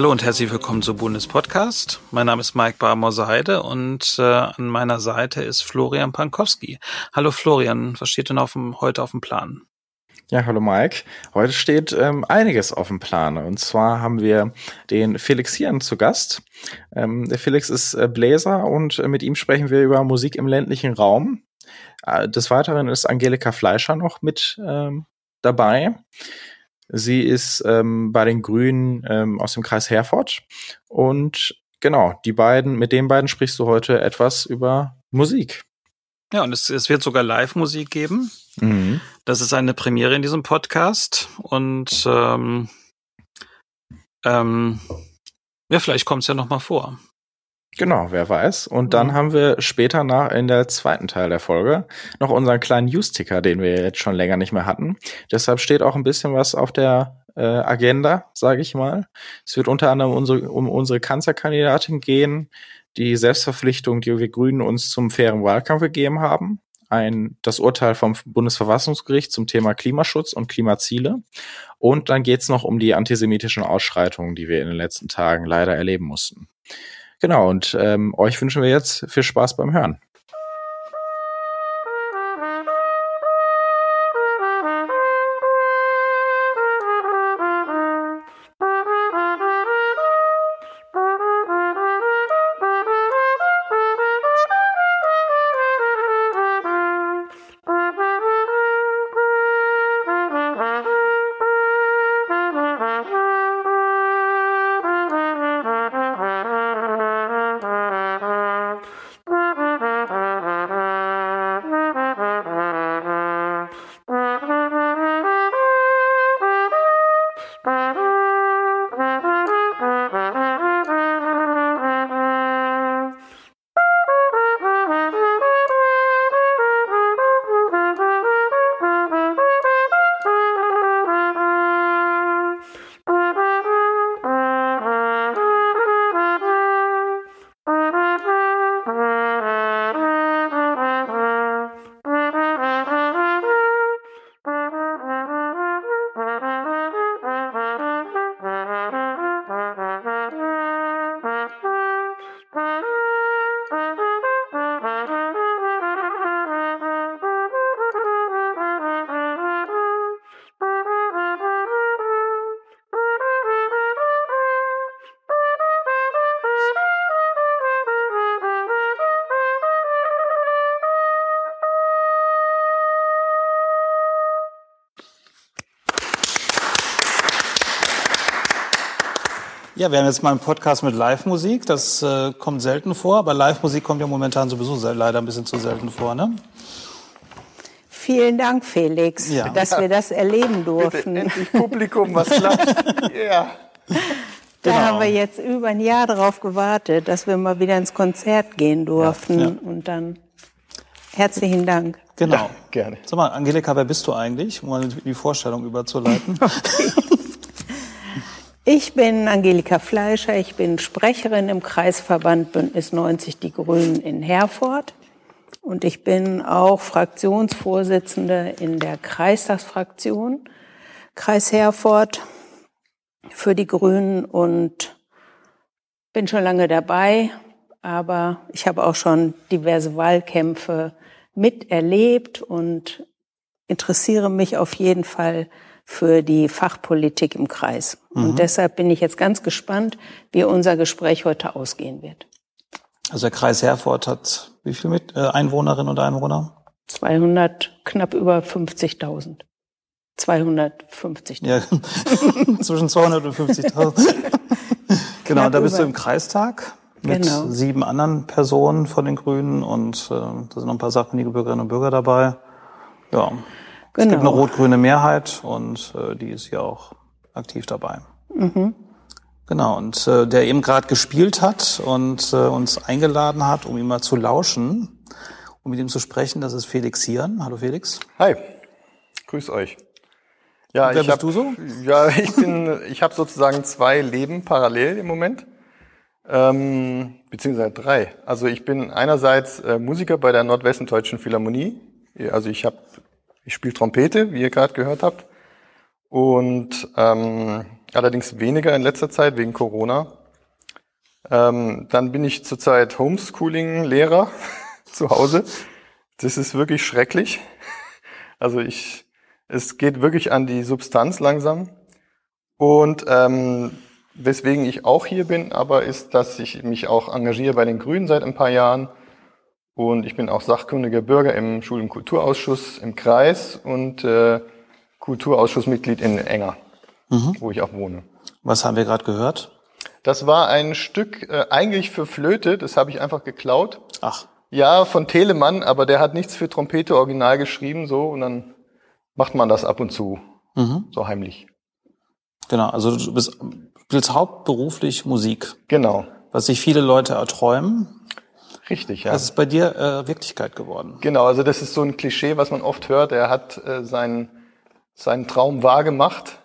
Hallo und herzlich willkommen zu Bundespodcast. Mein Name ist Mike Barmoser-Heide und äh, an meiner Seite ist Florian Pankowski. Hallo Florian, was steht denn auf dem, heute auf dem Plan? Ja, hallo Mike. Heute steht ähm, einiges auf dem Plan. Und zwar haben wir den Felix Hirn zu Gast. Ähm, der Felix ist äh, Bläser und äh, mit ihm sprechen wir über Musik im ländlichen Raum. Äh, des Weiteren ist Angelika Fleischer noch mit ähm, dabei. Sie ist ähm, bei den Grünen ähm, aus dem Kreis Herford. Und genau, die beiden, mit den beiden sprichst du heute etwas über Musik. Ja, und es, es wird sogar Live-Musik geben. Mhm. Das ist eine Premiere in diesem Podcast. Und ähm, ähm, ja, vielleicht kommt es ja noch mal vor. Genau, wer weiß. Und dann mhm. haben wir später nach in der zweiten Teil der Folge noch unseren kleinen News-Ticker, den wir jetzt schon länger nicht mehr hatten. Deshalb steht auch ein bisschen was auf der äh, Agenda, sage ich mal. Es wird unter anderem unsere, um unsere Kanzlerkandidatin gehen, die Selbstverpflichtung, die wir Grünen uns zum fairen Wahlkampf gegeben haben. Ein, das Urteil vom Bundesverfassungsgericht zum Thema Klimaschutz und Klimaziele. Und dann geht's noch um die antisemitischen Ausschreitungen, die wir in den letzten Tagen leider erleben mussten. Genau, und ähm, euch wünschen wir jetzt viel Spaß beim Hören. Ja, wir haben jetzt mal einen Podcast mit Live-Musik. Das äh, kommt selten vor, aber Live-Musik kommt ja momentan sowieso leider ein bisschen zu selten vor, ne? Vielen Dank, Felix, ja. dass wir das erleben durften. Bitte, endlich Publikum, was klatscht. ja. Da genau. haben wir jetzt über ein Jahr darauf gewartet, dass wir mal wieder ins Konzert gehen durften. Ja, ja. Und dann herzlichen Dank. Genau. Ja, gerne. Sag mal, Angelika, wer bist du eigentlich, um mal die Vorstellung überzuleiten? Ich bin Angelika Fleischer, ich bin Sprecherin im Kreisverband Bündnis 90 Die Grünen in Herford. Und ich bin auch Fraktionsvorsitzende in der Kreistagsfraktion Kreis Herford für die Grünen und bin schon lange dabei, aber ich habe auch schon diverse Wahlkämpfe miterlebt und interessiere mich auf jeden Fall für die Fachpolitik im Kreis. Mhm. Und deshalb bin ich jetzt ganz gespannt, wie unser Gespräch heute ausgehen wird. Also der Kreis Herford hat wie viel mit äh, Einwohnerinnen und Einwohner? 200, knapp über 50.000. 250.000. Ja, zwischen 200 und 50.000. genau, da bist über. du im Kreistag mit genau. sieben anderen Personen von den Grünen und äh, da sind noch ein paar sachkundige Bürgerinnen und Bürger dabei. Ja, Genau. Es gibt eine genau. rot-grüne Mehrheit und äh, die ist ja auch aktiv dabei. Mhm. Genau, und äh, der eben gerade gespielt hat und äh, uns eingeladen hat, um ihm mal zu lauschen, um mit ihm zu sprechen, das ist Felix Hirn. Hallo Felix. Hi, grüß euch. Ja, Wer bist hab, du so? Ja, ich bin, ich habe sozusagen zwei Leben parallel im Moment. Ähm, beziehungsweise drei. Also ich bin einerseits äh, Musiker bei der Nordwestdeutschen Philharmonie. Also ich habe, ich spiele Trompete, wie ihr gerade gehört habt. Und ähm, allerdings weniger in letzter Zeit wegen Corona. Ähm, dann bin ich zurzeit Homeschooling-Lehrer zu Hause. Das ist wirklich schrecklich. Also ich, es geht wirklich an die Substanz langsam. Und ähm, weswegen ich auch hier bin, aber ist, dass ich mich auch engagiere bei den Grünen seit ein paar Jahren. Und ich bin auch sachkundiger Bürger im Schul- und Kulturausschuss im Kreis und äh, Kulturausschussmitglied in Enger, mhm. wo ich auch wohne. Was haben wir gerade gehört? Das war ein Stück äh, eigentlich für Flöte, das habe ich einfach geklaut. Ach. Ja, von Telemann, aber der hat nichts für Trompete original geschrieben, so, und dann macht man das ab und zu, mhm. so heimlich. Genau, also du bist spielst hauptberuflich Musik. Genau. Was sich viele Leute erträumen. Richtig, ja. Das ist bei dir äh, Wirklichkeit geworden. Genau, also das ist so ein Klischee, was man oft hört. Er hat äh, seinen, seinen Traum wahr gemacht.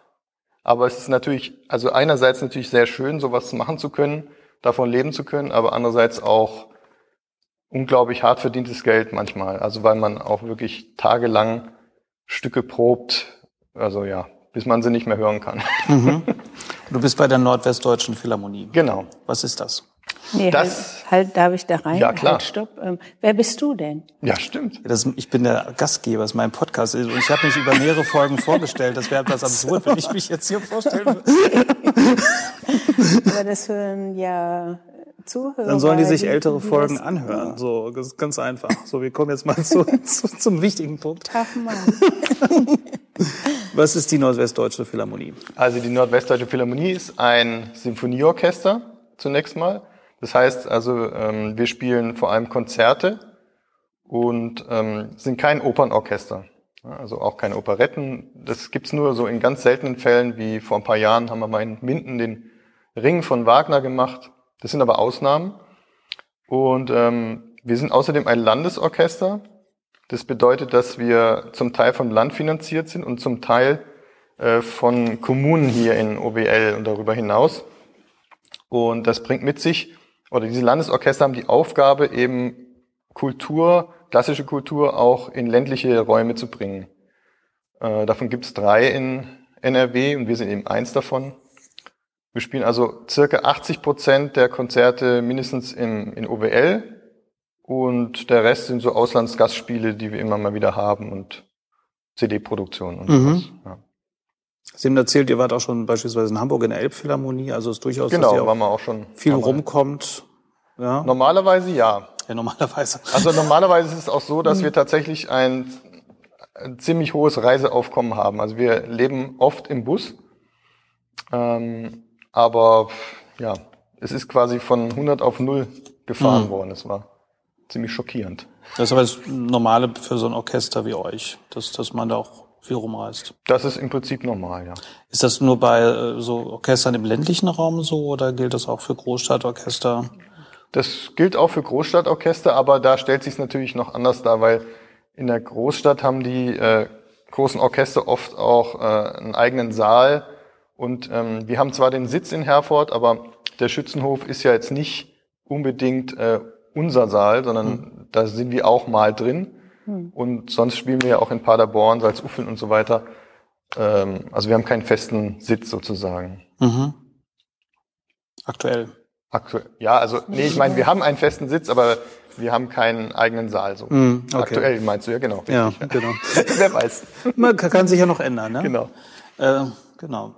Aber es ist natürlich, also einerseits natürlich sehr schön, sowas machen zu können, davon leben zu können, aber andererseits auch unglaublich hart verdientes Geld manchmal. Also weil man auch wirklich tagelang Stücke probt. Also ja, bis man sie nicht mehr hören kann. Mhm. Du bist bei der Nordwestdeutschen Philharmonie. Genau. Was ist das? Nee, das, halt, halt, darf ich da rein? Ja, klar. Halt, stopp. Ähm, wer bist du denn? Ja, stimmt. Das, ich bin der Gastgeber, das ist mein Podcast. Und ich habe mich über mehrere Folgen vorgestellt. Das wäre etwas absurd, wenn ich mich jetzt hier vorstellen würde. Aber das hören ja Zuhörer. Dann sollen die sich ältere die Folgen anhören. So, das ist ganz einfach. So, wir kommen jetzt mal zu, zu, zum wichtigen Punkt. Was ist die Nordwestdeutsche Philharmonie? Also die Nordwestdeutsche Philharmonie ist ein Sinfonieorchester zunächst mal. Das heißt also, ähm, wir spielen vor allem Konzerte und ähm, sind kein Opernorchester. Also auch keine Operetten. Das gibt's nur so in ganz seltenen Fällen, wie vor ein paar Jahren haben wir mal in Minden den Ring von Wagner gemacht. Das sind aber Ausnahmen. Und ähm, wir sind außerdem ein Landesorchester. Das bedeutet, dass wir zum Teil vom Land finanziert sind und zum Teil äh, von Kommunen hier in OWL und darüber hinaus. Und das bringt mit sich, oder diese Landesorchester haben die Aufgabe, eben Kultur, klassische Kultur auch in ländliche Räume zu bringen. Äh, davon gibt es drei in NRW und wir sind eben eins davon. Wir spielen also circa 80 Prozent der Konzerte mindestens in, in OWL und der Rest sind so Auslandsgastspiele, die wir immer mal wieder haben und CD-Produktionen und mhm. sowas. Ja. Sie haben erzählt, ihr wart auch schon beispielsweise in Hamburg in der Elbphilharmonie, also es ist durchaus, genau, dass ihr auch, auch schon viel rumkommt. Ja. Normalerweise ja. Ja, normalerweise. Also normalerweise ist es auch so, dass wir tatsächlich ein, ein ziemlich hohes Reiseaufkommen haben. Also wir leben oft im Bus. Ähm, aber ja, es ist quasi von 100 auf 0 gefahren mhm. worden. Es war ziemlich schockierend. Das ist aber das Normale für so ein Orchester wie euch, dass, dass man da auch viel rumreist. Das ist im Prinzip normal, ja. Ist das nur bei äh, so Orchestern im ländlichen Raum so oder gilt das auch für Großstadtorchester? Das gilt auch für Großstadtorchester, aber da stellt sich natürlich noch anders dar, weil in der Großstadt haben die äh, großen Orchester oft auch äh, einen eigenen Saal und ähm, wir haben zwar den Sitz in Herford, aber der Schützenhof ist ja jetzt nicht unbedingt äh, unser Saal, sondern mhm. da sind wir auch mal drin. Mhm. Und sonst spielen wir ja auch in Paderborn, Salzuffeln und so weiter. Ähm, also wir haben keinen festen Sitz sozusagen. Mhm. Aktuell. Aktuell. Ja, also nee, ich meine, wir haben einen festen Sitz, aber wir haben keinen eigenen Saal. So. Mm, okay. Aktuell meinst du ja genau. Richtig. Ja, genau. Wer weiß. Man kann sich ja noch ändern, ne? Genau. Äh, genau.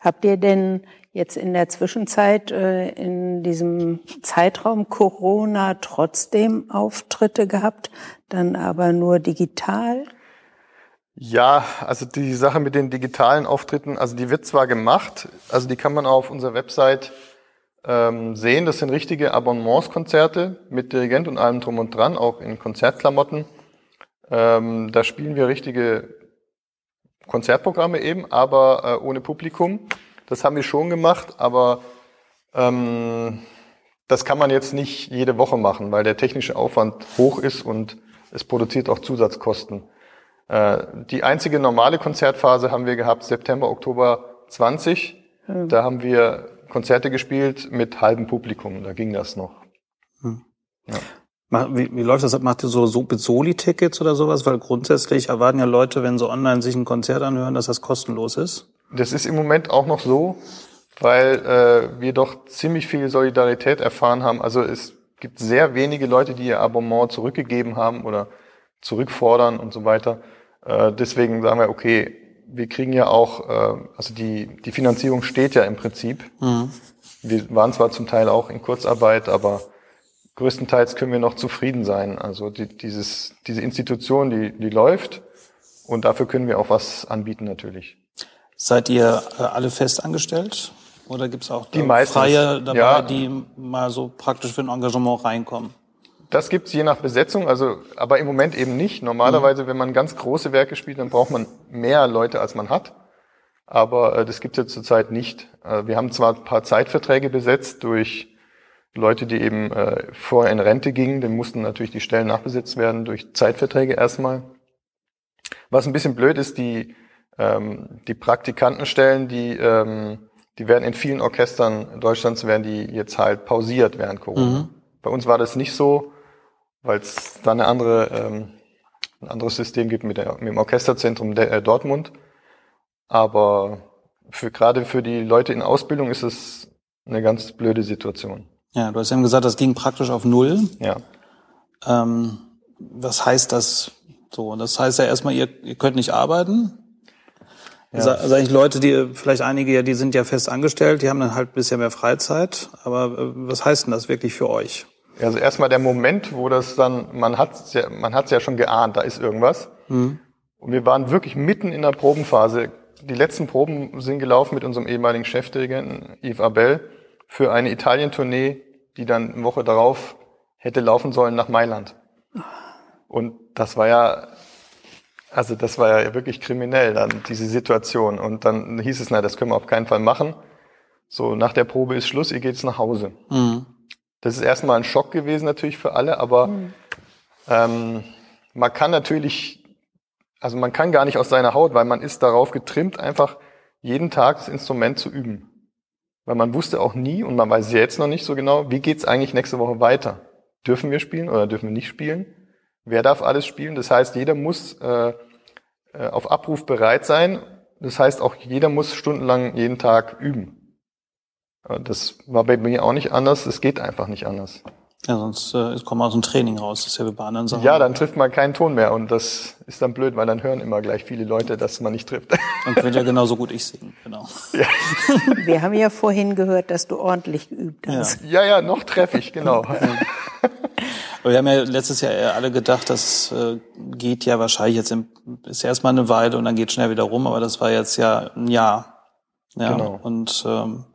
Habt ihr denn jetzt in der Zwischenzeit, äh, in diesem Zeitraum Corona trotzdem Auftritte gehabt, dann aber nur digital? Ja, also die Sache mit den digitalen Auftritten, also die wird zwar gemacht, also die kann man auf unserer Website ähm, sehen. Das sind richtige Abonnementskonzerte mit Dirigent und allem drum und dran, auch in Konzertklamotten. Ähm, da spielen wir richtige Konzertprogramme eben, aber äh, ohne Publikum. Das haben wir schon gemacht, aber ähm, das kann man jetzt nicht jede Woche machen, weil der technische Aufwand hoch ist und es produziert auch Zusatzkosten. Äh, die einzige normale Konzertphase haben wir gehabt September, Oktober 20. Hm. Da haben wir Konzerte gespielt mit halbem Publikum. Da ging das noch. Hm. Ja. Wie, wie läuft das? Macht ihr so, so mit Soli-Tickets oder sowas? Weil grundsätzlich erwarten ja Leute, wenn sie online sich ein Konzert anhören, dass das kostenlos ist. Das ist im Moment auch noch so, weil äh, wir doch ziemlich viel Solidarität erfahren haben. Also es gibt sehr wenige Leute, die ihr Abonnement zurückgegeben haben oder zurückfordern und so weiter. Äh, deswegen sagen wir, okay, wir kriegen ja auch, äh, also die, die Finanzierung steht ja im Prinzip. Mhm. Wir waren zwar zum Teil auch in Kurzarbeit, aber größtenteils können wir noch zufrieden sein. Also die, dieses, diese Institution, die, die läuft und dafür können wir auch was anbieten natürlich. Seid ihr äh, alle fest angestellt? Oder gibt es auch die meistens, Freie dabei, ja, die mal so praktisch für ein Engagement reinkommen? Das gibt's je nach Besetzung, also aber im Moment eben nicht. Normalerweise, mhm. wenn man ganz große Werke spielt, dann braucht man mehr Leute, als man hat. Aber äh, das gibt's jetzt zurzeit nicht. Äh, wir haben zwar ein paar Zeitverträge besetzt durch Leute, die eben äh, vorher in Rente gingen, dann mussten natürlich die Stellen nachbesetzt werden durch Zeitverträge erstmal. Was ein bisschen blöd ist, die, ähm, die Praktikantenstellen, die, ähm, die werden in vielen Orchestern Deutschlands werden die jetzt halt pausiert während Corona. Mhm. Bei uns war das nicht so weil es da eine andere, ähm, ein anderes System gibt mit, der, mit dem Orchesterzentrum der, äh, Dortmund. Aber für, gerade für die Leute in Ausbildung ist es eine ganz blöde Situation. Ja, du hast eben gesagt, das ging praktisch auf Null. Ja. Ähm, was heißt das so? Das heißt ja erstmal, ihr, ihr könnt nicht arbeiten. Ja. Also eigentlich Leute, die vielleicht einige, die sind ja fest angestellt, die haben dann halt ein bisschen mehr Freizeit. Aber äh, was heißt denn das wirklich für euch? Also erstmal der Moment, wo das dann, man hat ja, man hat's ja schon geahnt, da ist irgendwas. Mhm. Und wir waren wirklich mitten in der Probenphase. Die letzten Proben sind gelaufen mit unserem ehemaligen Chefdirigenten Yves Abel für eine Italien-Tournee, die dann eine Woche darauf hätte laufen sollen nach Mailand. Und das war ja, also das war ja wirklich kriminell dann, diese Situation. Und dann hieß es, na, das können wir auf keinen Fall machen. So, nach der Probe ist Schluss, ihr geht jetzt nach Hause. Mhm. Das ist erstmal ein Schock gewesen natürlich für alle, aber mhm. ähm, man kann natürlich, also man kann gar nicht aus seiner Haut, weil man ist darauf getrimmt, einfach jeden Tag das Instrument zu üben. Weil man wusste auch nie, und man weiß jetzt noch nicht so genau, wie geht's eigentlich nächste Woche weiter? Dürfen wir spielen oder dürfen wir nicht spielen? Wer darf alles spielen? Das heißt, jeder muss äh, äh auf Abruf bereit sein. Das heißt, auch jeder muss stundenlang jeden Tag üben. Das war bei mir auch nicht anders. Es geht einfach nicht anders. Ja, sonst äh, kommt man aus dem Training raus. Das ist ja wie bei anderen Sachen. Ja, dann trifft man keinen Ton mehr und das ist dann blöd, weil dann hören immer gleich viele Leute, dass man nicht trifft. Dann könnt ihr genauso gut ich singen, genau. Ja. Wir haben ja vorhin gehört, dass du ordentlich geübt hast. Ja, ja, ja noch treffe ich, genau. Aber wir haben ja letztes Jahr alle gedacht, das äh, geht ja wahrscheinlich jetzt im, ist erstmal eine Weile und dann geht schnell wieder rum, aber das war jetzt ja ein Jahr. Ja, genau. Und ähm,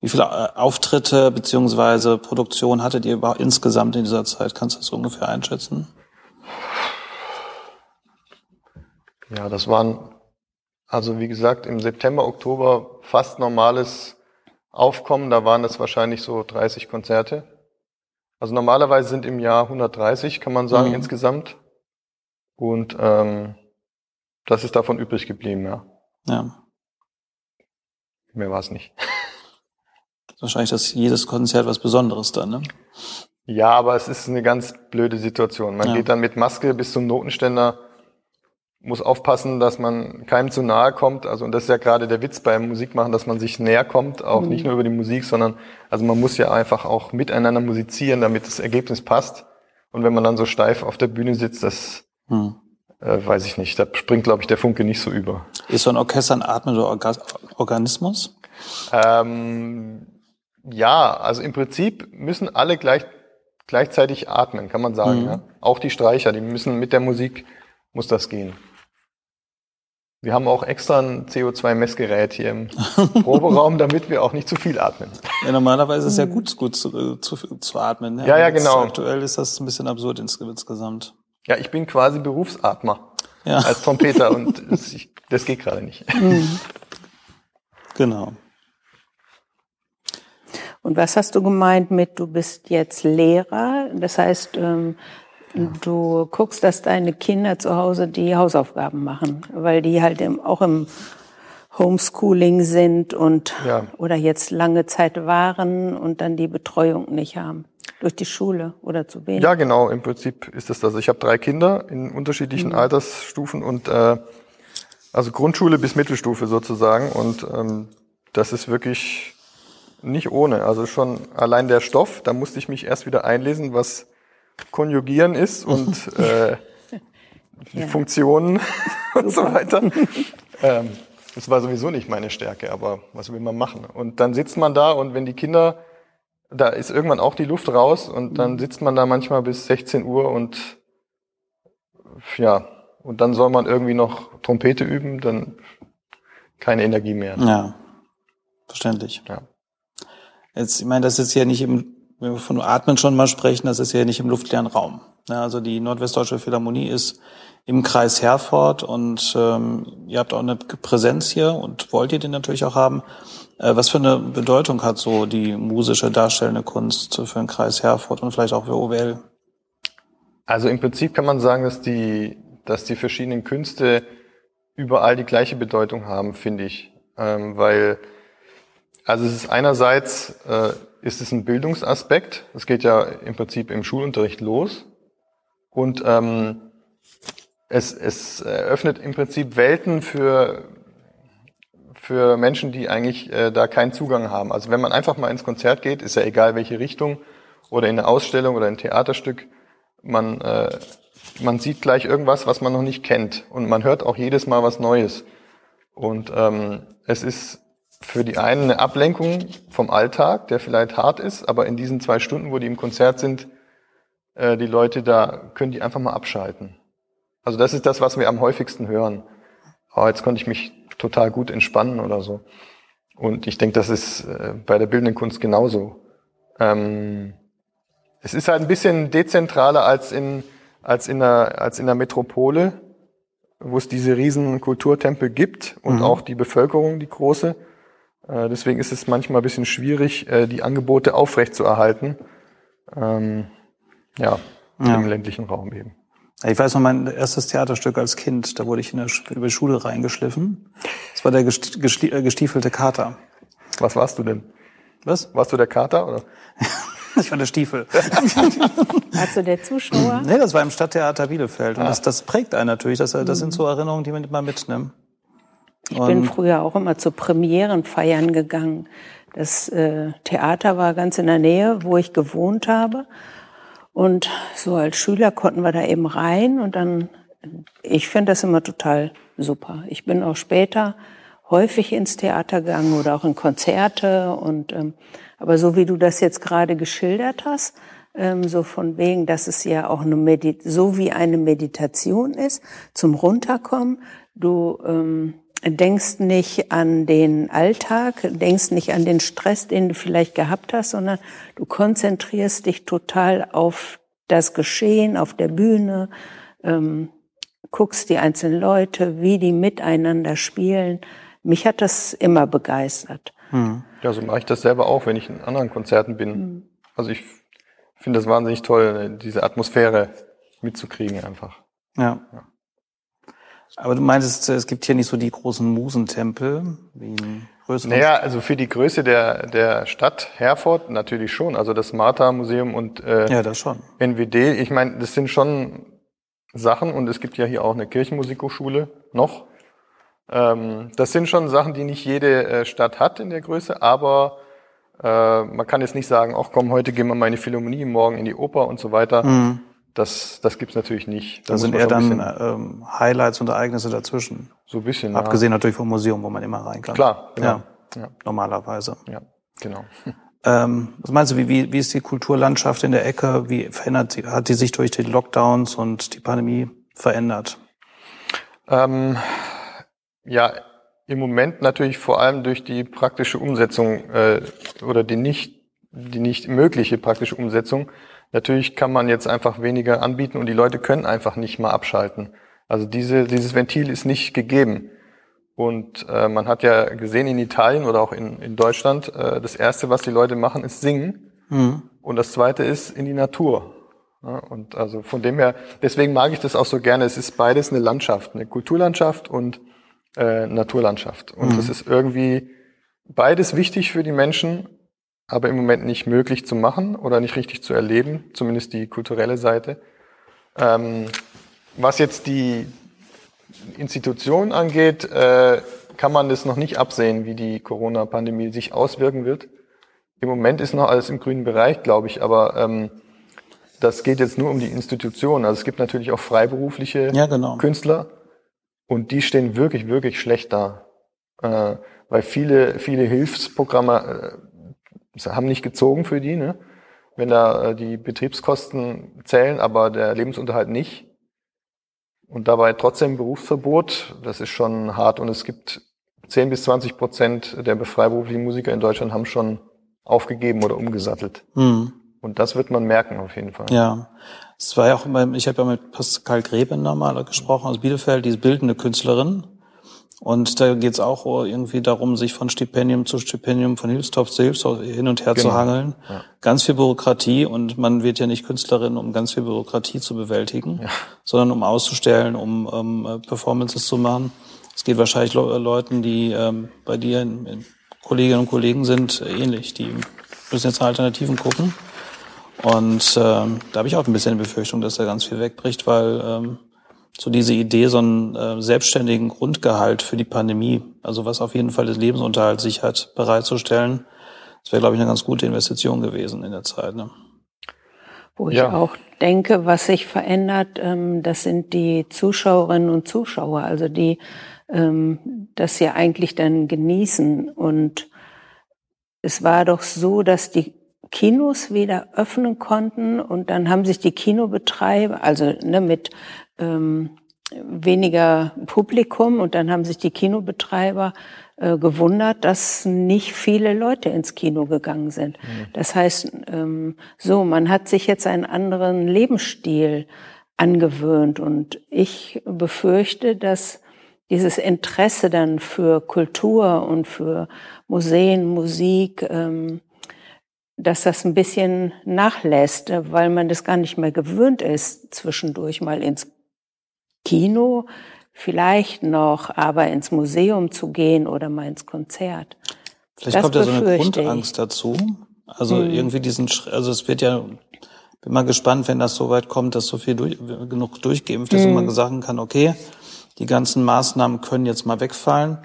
wie viele äh, Auftritte beziehungsweise Produktion hattet ihr überhaupt insgesamt in dieser Zeit? Kannst du das ungefähr einschätzen? Ja, das waren, also wie gesagt, im September, Oktober fast normales Aufkommen. Da waren es wahrscheinlich so 30 Konzerte. Also normalerweise sind im Jahr 130, kann man sagen, mhm. insgesamt. Und ähm, das ist davon übrig geblieben, ja. Ja. Mehr war es nicht. wahrscheinlich das jedes Konzert was Besonderes dann, ne? Ja, aber es ist eine ganz blöde Situation. Man ja. geht dann mit Maske bis zum Notenständer, muss aufpassen, dass man keinem zu nahe kommt. Also, und das ist ja gerade der Witz beim Musikmachen, dass man sich näher kommt, auch mhm. nicht nur über die Musik, sondern, also man muss ja einfach auch miteinander musizieren, damit das Ergebnis passt. Und wenn man dann so steif auf der Bühne sitzt, das, mhm. äh, weiß ich nicht, da springt, glaube ich, der Funke nicht so über. Ist so ein Orchester ein atmender Orga Organismus? Ähm, ja, also im Prinzip müssen alle gleich, gleichzeitig atmen, kann man sagen. Mhm. Ja? Auch die Streicher, die müssen mit der Musik, muss das gehen. Wir haben auch extra ein CO2-Messgerät hier im Proberaum, damit wir auch nicht zu viel atmen. Ja, normalerweise ist es ja gut, gut zu, zu, zu atmen. Ne? Ja, ja, genau. Aktuell ist das ein bisschen absurd insgesamt. Ja, ich bin quasi Berufsatmer ja. als Trompeter und das, ich, das geht gerade nicht. Mhm. Genau. Und was hast du gemeint mit, du bist jetzt Lehrer? Das heißt, ähm, du guckst, dass deine Kinder zu Hause die Hausaufgaben machen, weil die halt im, auch im Homeschooling sind und ja. oder jetzt lange Zeit waren und dann die Betreuung nicht haben durch die Schule oder zu wenig. Ja, genau. Im Prinzip ist es das. Ich habe drei Kinder in unterschiedlichen mhm. Altersstufen und äh, also Grundschule bis Mittelstufe sozusagen und ähm, das ist wirklich nicht ohne. Also schon allein der Stoff, da musste ich mich erst wieder einlesen, was Konjugieren ist und äh, die ja. Funktionen und so weiter. ähm, das war sowieso nicht meine Stärke, aber was will man machen? Und dann sitzt man da und wenn die Kinder, da ist irgendwann auch die Luft raus und dann mhm. sitzt man da manchmal bis 16 Uhr und ja, und dann soll man irgendwie noch Trompete üben, dann keine Energie mehr. Ja, verständlich. Ja. Jetzt, ich meine, das ist ja nicht im, wenn wir von Atmen schon mal sprechen, das ist ja nicht im luftleeren Raum. Also die Nordwestdeutsche Philharmonie ist im Kreis Herford und ähm, ihr habt auch eine Präsenz hier und wollt ihr den natürlich auch haben. Äh, was für eine Bedeutung hat so die musische darstellende Kunst für den Kreis Herford und vielleicht auch für OWL? Also im Prinzip kann man sagen, dass die, dass die verschiedenen Künste überall die gleiche Bedeutung haben, finde ich. Ähm, weil, also es ist einerseits, äh, ist es ein Bildungsaspekt. Es geht ja im Prinzip im Schulunterricht los. Und ähm, es, es eröffnet im Prinzip Welten für, für Menschen, die eigentlich äh, da keinen Zugang haben. Also wenn man einfach mal ins Konzert geht, ist ja egal welche Richtung oder in eine Ausstellung oder ein Theaterstück, man, äh, man sieht gleich irgendwas, was man noch nicht kennt und man hört auch jedes Mal was Neues. Und ähm, es ist für die einen eine Ablenkung vom Alltag, der vielleicht hart ist, aber in diesen zwei Stunden, wo die im Konzert sind, äh, die Leute da können die einfach mal abschalten. Also das ist das, was wir am häufigsten hören. Oh, jetzt konnte ich mich total gut entspannen oder so. Und ich denke, das ist äh, bei der bildenden Kunst genauso. Ähm, es ist halt ein bisschen dezentraler als in, als in, der, als in der Metropole, wo es diese riesen Kulturtempel gibt und mhm. auch die Bevölkerung, die große. Äh, deswegen ist es manchmal ein bisschen schwierig, äh, die Angebote aufrechtzuerhalten. Ähm, ja, ja, im ländlichen Raum eben. Ich weiß noch, mein erstes Theaterstück als Kind, da wurde ich in der, über die Schule reingeschliffen. Das war der äh, gestiefelte Kater. Was warst du denn? Was? Warst du der Kater oder? ich war der Stiefel. Warst du der Zuschauer? Nee, das war im Stadttheater Bielefeld. Und ah. das, das prägt einen natürlich. Das, das sind so Erinnerungen, die man immer mitnimmt. Ich bin früher auch immer zu Premierenfeiern gegangen. Das äh, Theater war ganz in der Nähe, wo ich gewohnt habe. Und so als Schüler konnten wir da eben rein und dann, ich finde das immer total super. Ich bin auch später häufig ins Theater gegangen oder auch in Konzerte und ähm, aber so wie du das jetzt gerade geschildert hast, ähm, so von wegen, dass es ja auch eine Medit so wie eine Meditation ist zum Runterkommen. Du ähm, denkst nicht an den Alltag, denkst nicht an den Stress, den du vielleicht gehabt hast, sondern du konzentrierst dich total auf das Geschehen auf der Bühne, ähm, guckst die einzelnen Leute, wie die miteinander spielen. Mich hat das immer begeistert. Hm. Ja, so mache ich das selber auch, wenn ich in anderen Konzerten bin. Hm. Also ich finde das wahnsinnig toll, diese Atmosphäre mitzukriegen einfach. Ja. ja. Aber du meintest, es gibt hier nicht so die großen Musentempel wie in größeren Naja, also für die Größe der, der Stadt Herford natürlich schon. Also das Martha-Museum und äh, ja, das schon. NWD, ich meine, das sind schon Sachen und es gibt ja hier auch eine Kirchenmusikhochschule noch. Ähm, das sind schon Sachen, die nicht jede äh, Stadt hat in der Größe, aber äh, man kann jetzt nicht sagen, ach komm, heute gehen wir mal in die Philharmonie, morgen in die Oper und so weiter. Mhm. Das, das gibt's natürlich nicht. Da, da sind eher dann ähm, Highlights und Ereignisse dazwischen. So ein bisschen. Abgesehen ja. natürlich vom Museum, wo man immer rein kann. Klar, genau. ja, ja. Normalerweise. Ja, genau. Ähm, was meinst du, wie, wie, wie ist die Kulturlandschaft in der Ecke? Wie verändert sie, hat die sich durch die Lockdowns und die Pandemie verändert? Ähm, ja, im Moment natürlich vor allem durch die praktische Umsetzung äh, oder die nicht, die nicht mögliche praktische Umsetzung Natürlich kann man jetzt einfach weniger anbieten und die Leute können einfach nicht mal abschalten. Also diese, dieses Ventil ist nicht gegeben. Und äh, man hat ja gesehen in Italien oder auch in, in Deutschland, äh, das Erste, was die Leute machen, ist singen. Mhm. Und das Zweite ist in die Natur. Ja, und also von dem her, deswegen mag ich das auch so gerne. Es ist beides eine Landschaft, eine Kulturlandschaft und äh, Naturlandschaft. Und mhm. das ist irgendwie beides wichtig für die Menschen, aber im Moment nicht möglich zu machen oder nicht richtig zu erleben, zumindest die kulturelle Seite. Ähm, was jetzt die Institution angeht, äh, kann man das noch nicht absehen, wie die Corona-Pandemie sich auswirken wird. Im Moment ist noch alles im grünen Bereich, glaube ich, aber ähm, das geht jetzt nur um die Institution. Also es gibt natürlich auch freiberufliche ja, genau. Künstler und die stehen wirklich, wirklich schlecht da. Äh, weil viele, viele Hilfsprogramme äh, haben nicht gezogen für die, ne? Wenn da äh, die Betriebskosten zählen, aber der Lebensunterhalt nicht. Und dabei trotzdem Berufsverbot, das ist schon hart. Und es gibt 10 bis 20 Prozent der freiberuflichen Musiker in Deutschland haben schon aufgegeben oder umgesattelt. Mhm. Und das wird man merken auf jeden Fall. Ja. Es war ja auch immer, ich habe ja mit Pascal Greben mal gesprochen aus Bielefeld, diese bildende Künstlerin. Und da geht es auch irgendwie darum, sich von Stipendium zu Stipendium, von Hilfstopf zu Hilfstopf hin und her genau. zu hangeln. Ja. Ganz viel Bürokratie und man wird ja nicht Künstlerin, um ganz viel Bürokratie zu bewältigen, ja. sondern um auszustellen, um, um Performances zu machen. Es geht wahrscheinlich Le Leuten, die ähm, bei dir in, in Kolleginnen und Kollegen sind, ähnlich. Die müssen jetzt Alternativen gucken. Und ähm, da habe ich auch ein bisschen die Befürchtung, dass da ganz viel wegbricht, weil ähm, so diese Idee, so einen äh, selbstständigen Grundgehalt für die Pandemie, also was auf jeden Fall das Lebensunterhalt sichert, bereitzustellen, das wäre, glaube ich, eine ganz gute Investition gewesen in der Zeit. Ne? Wo ich ja. auch denke, was sich verändert, ähm, das sind die Zuschauerinnen und Zuschauer, also die ähm, das ja eigentlich dann genießen. Und es war doch so, dass die Kinos wieder öffnen konnten und dann haben sich die Kinobetreiber, also ne, mit ähm, weniger Publikum und dann haben sich die Kinobetreiber äh, gewundert, dass nicht viele Leute ins Kino gegangen sind. Mhm. Das heißt, ähm, so, man hat sich jetzt einen anderen Lebensstil angewöhnt und ich befürchte, dass dieses Interesse dann für Kultur und für Museen, Musik, ähm, dass das ein bisschen nachlässt, weil man das gar nicht mehr gewöhnt ist, zwischendurch mal ins Kino vielleicht noch, aber ins Museum zu gehen oder mal ins Konzert. Vielleicht das kommt ja so eine Grundangst ich. dazu. Also hm. irgendwie diesen, also es wird ja, bin mal gespannt, wenn das so weit kommt, dass so viel durch, genug durchgeimpft ist hm. und man sagen kann, okay, die ganzen Maßnahmen können jetzt mal wegfallen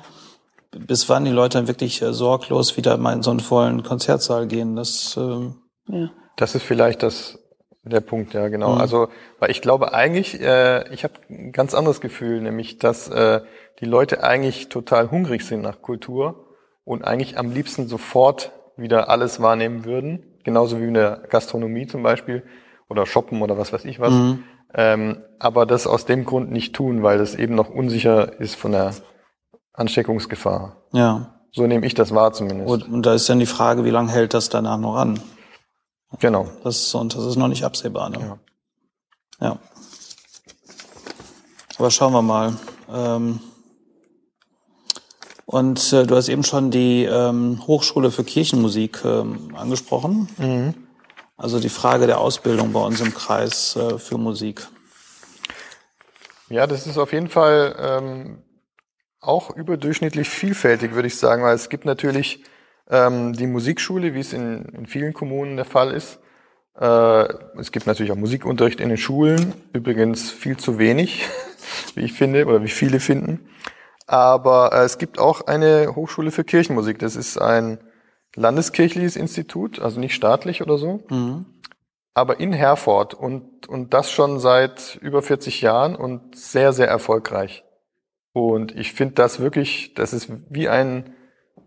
bis wann die Leute dann wirklich äh, sorglos wieder mal in so einen vollen Konzertsaal gehen. Das, ähm ja. das ist vielleicht das der Punkt, ja genau. Mhm. Also, weil ich glaube eigentlich, äh, ich habe ein ganz anderes Gefühl, nämlich, dass äh, die Leute eigentlich total hungrig sind nach Kultur und eigentlich am liebsten sofort wieder alles wahrnehmen würden, genauso wie in der Gastronomie zum Beispiel oder Shoppen oder was weiß ich was. Mhm. Ähm, aber das aus dem Grund nicht tun, weil das eben noch unsicher ist von der Ansteckungsgefahr. Ja. So nehme ich das wahr zumindest. Und, und da ist dann die Frage, wie lange hält das danach noch an? Genau. Das, und das ist noch nicht absehbar. Ne? Ja. ja. Aber schauen wir mal. Ähm, und äh, du hast eben schon die ähm, Hochschule für Kirchenmusik ähm, angesprochen. Mhm. Also die Frage der Ausbildung bei uns im Kreis äh, für Musik. Ja, das ist auf jeden Fall ähm, auch überdurchschnittlich vielfältig, würde ich sagen, weil es gibt natürlich ähm, die Musikschule, wie es in, in vielen Kommunen der Fall ist. Äh, es gibt natürlich auch Musikunterricht in den Schulen, übrigens viel zu wenig, wie ich finde, oder wie viele finden. Aber äh, es gibt auch eine Hochschule für Kirchenmusik. Das ist ein landeskirchliches Institut, also nicht staatlich oder so, mhm. aber in Herford und, und das schon seit über 40 Jahren und sehr, sehr erfolgreich. Und ich finde das wirklich, das ist wie ein,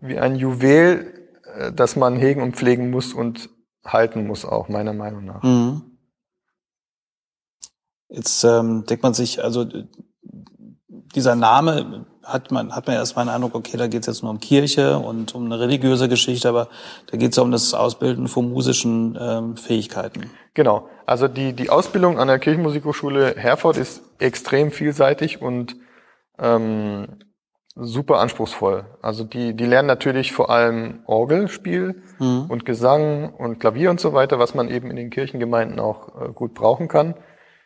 wie ein Juwel, äh, das man hegen und pflegen muss und halten muss auch, meiner Meinung nach. Mhm. Jetzt ähm, denkt man sich, also dieser Name hat man, hat man erstmal den Eindruck, okay, da geht es jetzt nur um Kirche und um eine religiöse Geschichte, aber da geht es ja um das Ausbilden von musischen ähm, Fähigkeiten. Genau. Also die, die Ausbildung an der Kirchenmusikhochschule Herford ist extrem vielseitig und ähm, super anspruchsvoll. Also die, die lernen natürlich vor allem Orgelspiel mhm. und Gesang und Klavier und so weiter, was man eben in den Kirchengemeinden auch äh, gut brauchen kann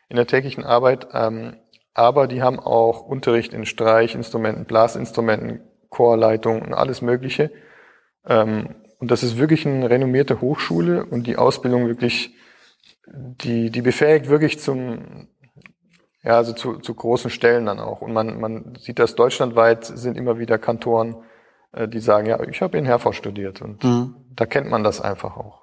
in der täglichen Arbeit. Ähm, aber die haben auch Unterricht in Streichinstrumenten, Blasinstrumenten, Chorleitung und alles Mögliche. Ähm, und das ist wirklich eine renommierte Hochschule und die Ausbildung wirklich, die, die befähigt wirklich zum, ja, also zu, zu großen Stellen dann auch. Und man, man sieht das deutschlandweit sind immer wieder Kantoren, äh, die sagen, ja, ich habe in Herford studiert und mhm. da kennt man das einfach auch.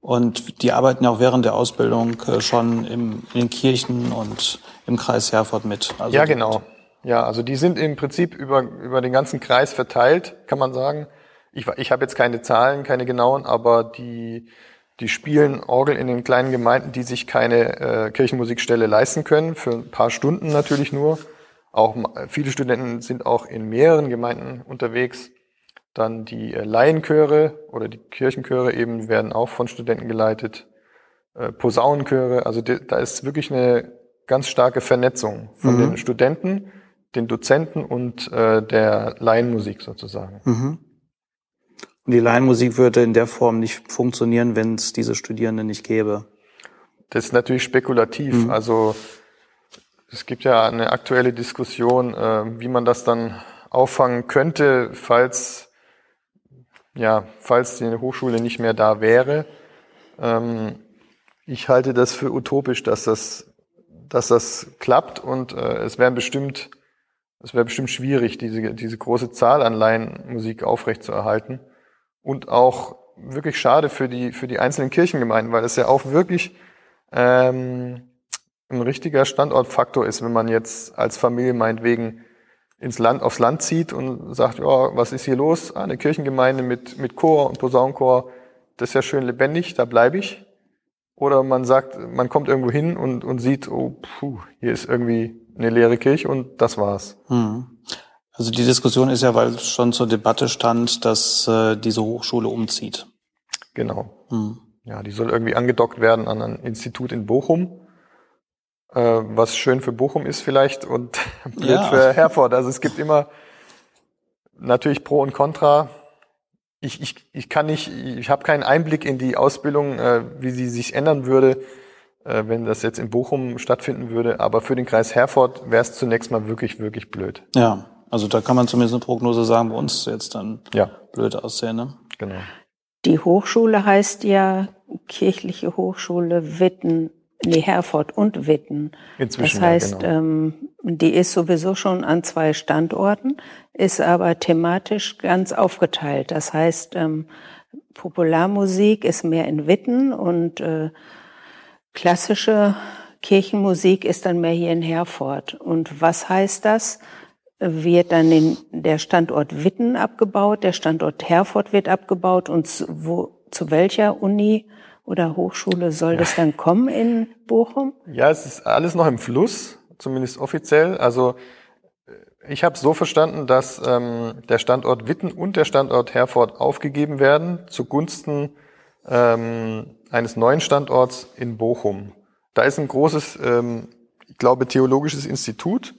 Und die arbeiten ja auch während der Ausbildung äh, schon im, in den Kirchen und im Kreis Herford mit. Also ja, genau. Ja, also die sind im Prinzip über, über den ganzen Kreis verteilt, kann man sagen. Ich, ich habe jetzt keine Zahlen, keine genauen, aber die, die spielen Orgel in den kleinen Gemeinden, die sich keine äh, Kirchenmusikstelle leisten können, für ein paar Stunden natürlich nur. Auch viele Studenten sind auch in mehreren Gemeinden unterwegs. Dann die äh, Laienchöre oder die Kirchenchöre eben werden auch von Studenten geleitet. Äh, Posaunenchöre, also da ist wirklich eine ganz starke Vernetzung von mhm. den Studenten, den Dozenten und äh, der Laienmusik sozusagen. Mhm. Und die Laienmusik würde in der Form nicht funktionieren, wenn es diese Studierenden nicht gäbe. Das ist natürlich spekulativ. Mhm. Also es gibt ja eine aktuelle Diskussion, äh, wie man das dann auffangen könnte, falls ja, falls die Hochschule nicht mehr da wäre. Ähm, ich halte das für utopisch, dass das, dass das klappt und äh, es wäre bestimmt, es wäre bestimmt schwierig, diese, diese große Zahl an Laienmusik aufrechtzuerhalten und auch wirklich schade für die, für die einzelnen Kirchengemeinden, weil es ja auch wirklich ähm, ein richtiger Standortfaktor ist, wenn man jetzt als Familie meinetwegen ins Land, aufs Land zieht und sagt, ja, was ist hier los? Ah, eine Kirchengemeinde mit, mit Chor und Posaunenchor, das ist ja schön lebendig, da bleibe ich. Oder man sagt, man kommt irgendwo hin und, und sieht, oh, puh, hier ist irgendwie eine leere Kirche und das war's. Hm. Also die Diskussion ist ja, weil schon zur Debatte stand, dass äh, diese Hochschule umzieht. Genau. Hm. Ja, die soll irgendwie angedockt werden an ein Institut in Bochum äh, was schön für Bochum ist vielleicht und blöd ja. für Herford. Also es gibt immer natürlich Pro und Contra. Ich, ich, ich kann nicht, ich habe keinen Einblick in die Ausbildung, äh, wie sie sich ändern würde, äh, wenn das jetzt in Bochum stattfinden würde. Aber für den Kreis Herford wäre es zunächst mal wirklich, wirklich blöd. Ja, also da kann man zumindest eine Prognose sagen, bei uns jetzt dann ja. blöd aussehen. Ne? Genau. Die Hochschule heißt ja Kirchliche Hochschule Witten nee, Herford und Witten. Inzwischen, das heißt, ja, genau. ähm, die ist sowieso schon an zwei Standorten, ist aber thematisch ganz aufgeteilt. Das heißt, ähm, Popularmusik ist mehr in Witten und äh, klassische Kirchenmusik ist dann mehr hier in Herford. Und was heißt das? Wird dann in der Standort Witten abgebaut, der Standort Herford wird abgebaut und wo, zu welcher Uni oder Hochschule soll das dann kommen in Bochum? Ja, es ist alles noch im Fluss, zumindest offiziell. Also äh, ich habe so verstanden, dass ähm, der Standort Witten und der Standort Herford aufgegeben werden zugunsten ähm, eines neuen Standorts in Bochum. Da ist ein großes, ähm, ich glaube, theologisches Institut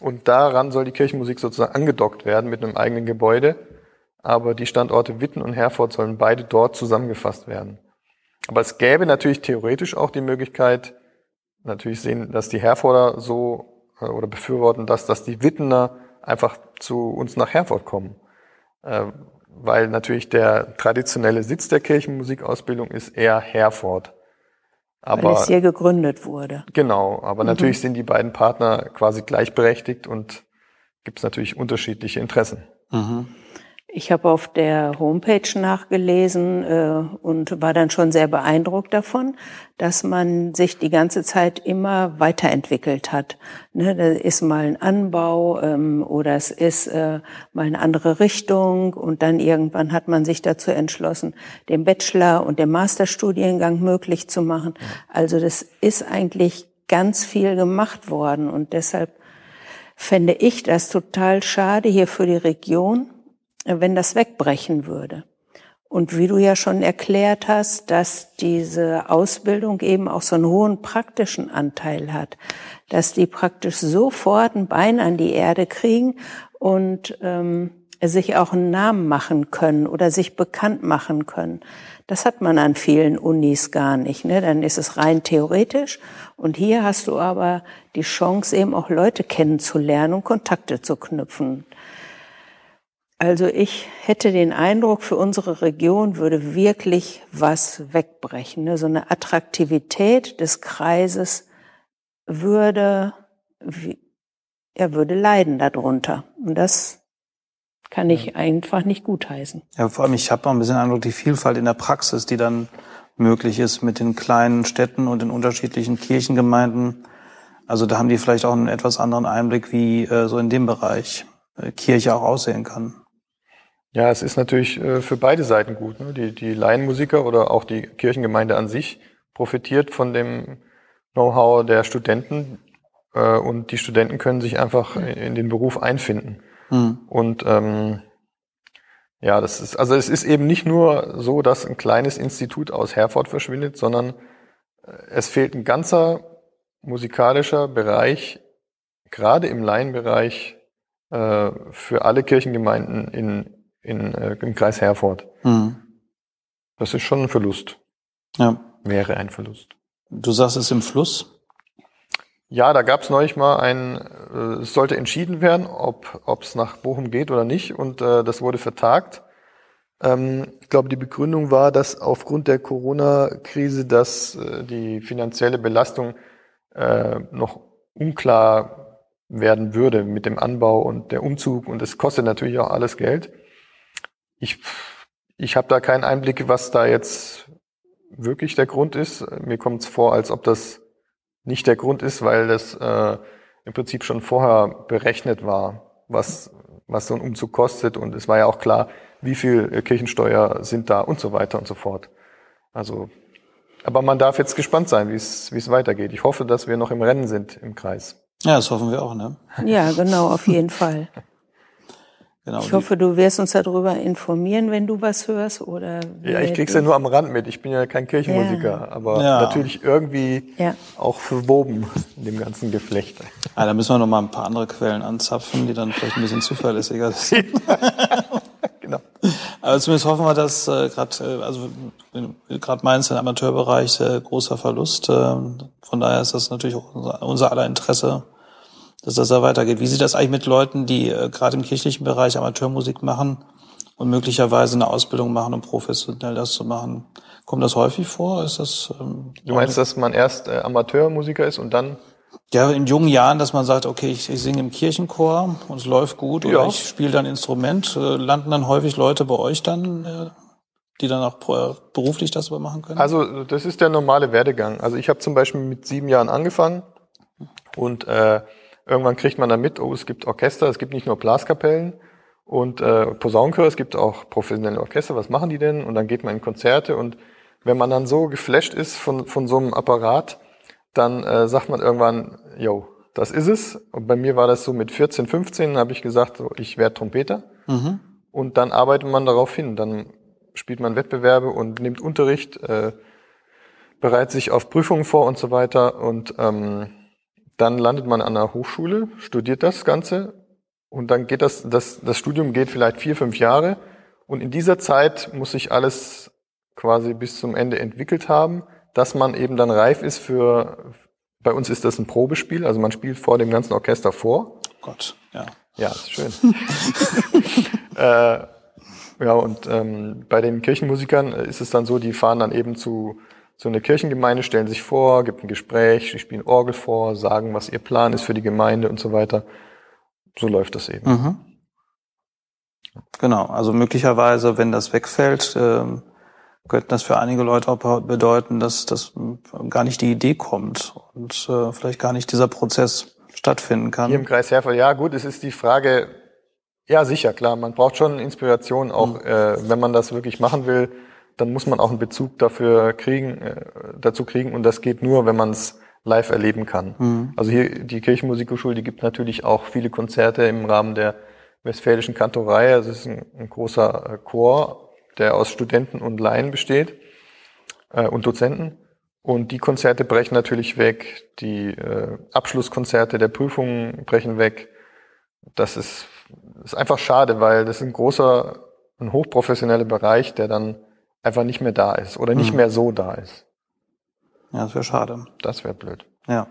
und daran soll die Kirchenmusik sozusagen angedockt werden mit einem eigenen Gebäude. Aber die Standorte Witten und Herford sollen beide dort zusammengefasst werden. Aber es gäbe natürlich theoretisch auch die Möglichkeit, natürlich sehen, dass die Herforder so äh, oder befürworten, dass, dass die Wittener einfach zu uns nach Herford kommen. Äh, weil natürlich der traditionelle Sitz der Kirchenmusikausbildung ist eher Herford. Aber, weil es hier gegründet wurde. Genau, aber mhm. natürlich sind die beiden Partner quasi gleichberechtigt und gibt es natürlich unterschiedliche Interessen. Mhm. Ich habe auf der Homepage nachgelesen äh, und war dann schon sehr beeindruckt davon, dass man sich die ganze Zeit immer weiterentwickelt hat. Ne, da ist mal ein Anbau ähm, oder es ist äh, mal eine andere Richtung und dann irgendwann hat man sich dazu entschlossen, den Bachelor- und den Masterstudiengang möglich zu machen. Also das ist eigentlich ganz viel gemacht worden und deshalb fände ich das total schade hier für die Region wenn das wegbrechen würde. Und wie du ja schon erklärt hast, dass diese Ausbildung eben auch so einen hohen praktischen Anteil hat, dass die praktisch sofort ein Bein an die Erde kriegen und ähm, sich auch einen Namen machen können oder sich bekannt machen können. Das hat man an vielen Unis gar nicht. Ne? Dann ist es rein theoretisch. Und hier hast du aber die Chance, eben auch Leute kennenzulernen und Kontakte zu knüpfen. Also ich hätte den Eindruck, für unsere Region würde wirklich was wegbrechen. Ne? So eine Attraktivität des Kreises würde, er würde leiden darunter. Und das kann ich einfach nicht gutheißen. Ja, vor allem, ich habe auch ein bisschen Eindruck, die Vielfalt in der Praxis, die dann möglich ist mit den kleinen Städten und den unterschiedlichen Kirchengemeinden. Also da haben die vielleicht auch einen etwas anderen Einblick, wie äh, so in dem Bereich äh, Kirche auch aussehen kann. Ja, es ist natürlich äh, für beide Seiten gut. Ne? Die, die Laienmusiker oder auch die Kirchengemeinde an sich profitiert von dem Know-how der Studenten äh, und die Studenten können sich einfach in den Beruf einfinden. Mhm. Und ähm, ja, das ist, also es ist eben nicht nur so, dass ein kleines Institut aus Herford verschwindet, sondern äh, es fehlt ein ganzer musikalischer Bereich, gerade im Laienbereich, äh, für alle Kirchengemeinden in in, äh, im Kreis Herford. Mhm. Das ist schon ein Verlust. Ja. Wäre ein Verlust. Du sagst es im Fluss? Ja, da gab es neulich mal ein, äh, es sollte entschieden werden, ob es nach Bochum geht oder nicht, und äh, das wurde vertagt. Ähm, ich glaube, die Begründung war, dass aufgrund der Corona-Krise, dass äh, die finanzielle Belastung äh, noch unklar werden würde mit dem Anbau und der Umzug und es kostet natürlich auch alles Geld ich, ich habe da keinen Einblick, was da jetzt wirklich der Grund ist. Mir kommt es vor, als ob das nicht der Grund ist, weil das äh, im Prinzip schon vorher berechnet war, was, was so ein Umzug kostet. Und es war ja auch klar, wie viel Kirchensteuer sind da und so weiter und so fort. Also, aber man darf jetzt gespannt sein, wie es wie es weitergeht. Ich hoffe, dass wir noch im Rennen sind im Kreis. Ja, das hoffen wir auch, ne? Ja, genau, auf jeden Fall. Genau, ich hoffe, du wirst uns darüber informieren, wenn du was hörst, oder? Ja, ich krieg's ja nur am Rand mit. Ich bin ja kein Kirchenmusiker, ja. aber ja. natürlich irgendwie ja. auch verwoben in dem ganzen Geflecht. Ah, da müssen wir noch mal ein paar andere Quellen anzapfen, die dann vielleicht ein bisschen zuverlässiger sind. genau. Aber zumindest hoffen wir, dass äh, gerade, äh, also gerade meinst, im Amateurbereich äh, großer Verlust. Äh, von daher ist das natürlich auch unser, unser aller Interesse, dass das da weitergeht. Wie sieht das eigentlich mit Leuten, die äh, gerade im kirchlichen Bereich Amateurmusik machen und möglicherweise eine Ausbildung machen, um professionell das zu machen? Kommt das häufig vor? Ist das? Ähm, du meinst, dass man erst äh, Amateurmusiker ist und dann? Ja, in jungen Jahren, dass man sagt, okay, ich, ich singe im Kirchenchor und es läuft gut oder ja. ich spiele dann Instrument. Äh, landen dann häufig Leute bei euch dann, äh, die dann auch beruflich das machen können? Also das ist der normale Werdegang. Also ich habe zum Beispiel mit sieben Jahren angefangen und äh, Irgendwann kriegt man dann mit, oh, es gibt Orchester, es gibt nicht nur Blaskapellen und äh, Posaunenchor, es gibt auch professionelle Orchester, was machen die denn? Und dann geht man in Konzerte und wenn man dann so geflasht ist von, von so einem Apparat, dann äh, sagt man irgendwann, yo, das ist es. Und bei mir war das so mit 14, 15, habe ich gesagt, so, ich werde Trompeter. Mhm. Und dann arbeitet man darauf hin. Dann spielt man Wettbewerbe und nimmt Unterricht, äh, bereitet sich auf Prüfungen vor und so weiter. Und ähm, dann landet man an der Hochschule, studiert das Ganze und dann geht das, das, das Studium geht vielleicht vier, fünf Jahre und in dieser Zeit muss sich alles quasi bis zum Ende entwickelt haben, dass man eben dann reif ist für, bei uns ist das ein Probespiel, also man spielt vor dem ganzen Orchester vor. Gott, ja. Ja, ist schön. äh, ja, und ähm, bei den Kirchenmusikern ist es dann so, die fahren dann eben zu so eine Kirchengemeinde, stellen sich vor, gibt ein Gespräch, sie spielen Orgel vor, sagen, was ihr Plan ist für die Gemeinde und so weiter. So läuft das eben. Mhm. Genau, also möglicherweise, wenn das wegfällt, äh, könnte das für einige Leute auch bedeuten, dass das gar nicht die Idee kommt und äh, vielleicht gar nicht dieser Prozess stattfinden kann. Hier im Kreis Herford, ja gut, es ist die Frage, ja sicher, klar, man braucht schon Inspiration, auch mhm. äh, wenn man das wirklich machen will dann muss man auch einen Bezug dafür kriegen, äh, dazu kriegen und das geht nur, wenn man es live erleben kann. Mhm. Also hier die Kirchenmusikhochschule, die gibt natürlich auch viele Konzerte im Rahmen der westfälischen Kantorei. Also es ist ein, ein großer äh, Chor der aus Studenten und Laien besteht äh, und Dozenten. Und die Konzerte brechen natürlich weg, die äh, Abschlusskonzerte der Prüfungen brechen weg. Das ist, ist einfach schade, weil das ist ein großer, ein hochprofessioneller Bereich, der dann einfach nicht mehr da ist oder nicht hm. mehr so da ist. Ja, das wäre schade. Das wäre blöd. Ja.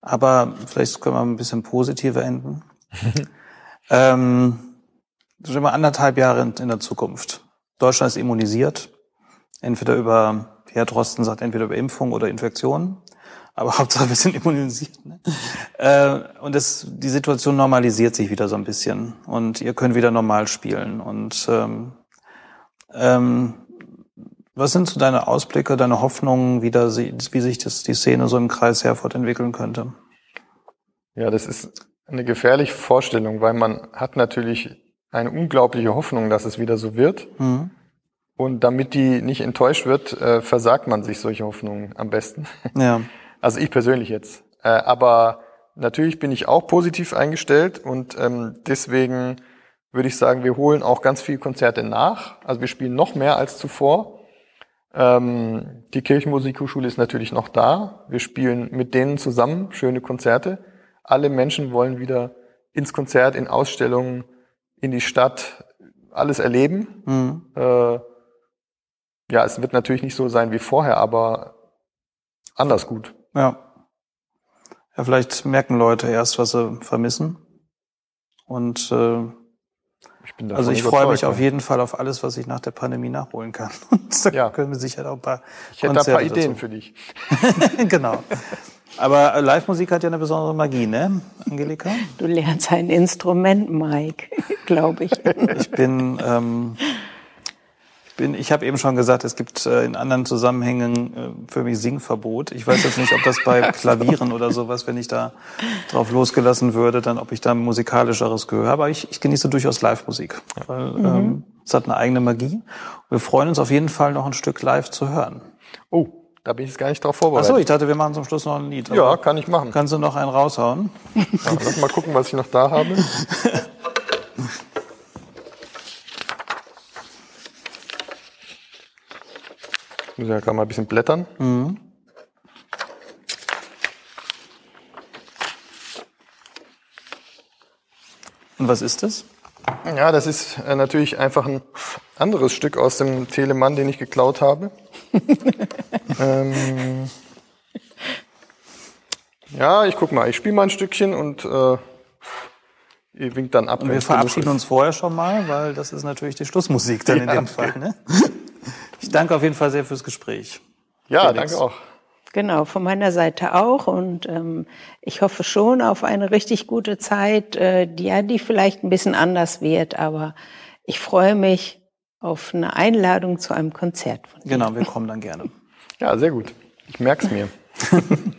Aber vielleicht können wir ein bisschen positiver enden. ähm, sind wir anderthalb Jahre in, in der Zukunft. Deutschland ist immunisiert. Entweder über, wie Herr Drosten sagt, entweder über Impfung oder Infektionen. Aber Hauptsache, wir sind immunisiert. Ne? Äh, und das, die Situation normalisiert sich wieder so ein bisschen. Und ihr könnt wieder normal spielen. Und ähm, ähm, was sind so deine Ausblicke, deine Hoffnungen, wie, da, wie sich das, die Szene so im Kreis Herford entwickeln könnte? Ja, das ist eine gefährliche Vorstellung, weil man hat natürlich eine unglaubliche Hoffnung, dass es wieder so wird. Mhm. Und damit die nicht enttäuscht wird, äh, versagt man sich solche Hoffnungen am besten. Ja. Also ich persönlich jetzt. Äh, aber natürlich bin ich auch positiv eingestellt und ähm, deswegen würde ich sagen, wir holen auch ganz viele Konzerte nach. Also wir spielen noch mehr als zuvor. Ähm, die Kirchenmusikhochschule ist natürlich noch da. Wir spielen mit denen zusammen schöne Konzerte. Alle Menschen wollen wieder ins Konzert, in Ausstellungen, in die Stadt, alles erleben. Mhm. Äh, ja, es wird natürlich nicht so sein wie vorher, aber anders gut. Ja. Ja, vielleicht merken Leute erst, was sie vermissen. Und äh, ich also ich freue mich auf jeden Fall auf alles, was ich nach der Pandemie nachholen kann. Und da ja. können wir sicher auch ein paar Ich hätte Konzerte ein paar Ideen dazu. für dich. genau. Aber Live-Musik hat ja eine besondere Magie, ne, Angelika? Du lernst ein Instrument, Mike, glaube ich. Ich bin ähm, bin, ich habe eben schon gesagt, es gibt äh, in anderen Zusammenhängen äh, für mich Singverbot. Ich weiß jetzt nicht, ob das bei Klavieren oder sowas, wenn ich da drauf losgelassen würde, dann ob ich da musikalischeres Gehör habe. Aber ich, ich genieße durchaus Live-Musik, weil mhm. ähm, es hat eine eigene Magie. Wir freuen uns auf jeden Fall noch ein Stück live zu hören. Oh, da bin ich jetzt gar nicht drauf vorbereitet. Ach so, ich dachte, wir machen zum Schluss noch ein Lied. Ja, kann ich machen. Kannst du noch einen raushauen? Ja, lass mal gucken, was ich noch da habe. Muss ja gerade mal ein bisschen blättern. Mhm. Und was ist das? Ja, das ist äh, natürlich einfach ein anderes Stück aus dem Telemann, den ich geklaut habe. ähm, ja, ich guck mal, ich spiele mal ein Stückchen und äh, ihr winkt dann ab. Und wir verabschieden uns vorher schon mal, weil das ist natürlich die Schlussmusik dann ja, in dem Fall. Ne? Ich danke auf jeden Fall sehr fürs Gespräch. Ja, Felix. danke auch. Genau, von meiner Seite auch. Und ähm, ich hoffe schon auf eine richtig gute Zeit, äh, die ja, die vielleicht ein bisschen anders wird, aber ich freue mich auf eine Einladung zu einem Konzert von dir. Genau, wir kommen dann gerne. Ja, sehr gut. Ich merke es mir.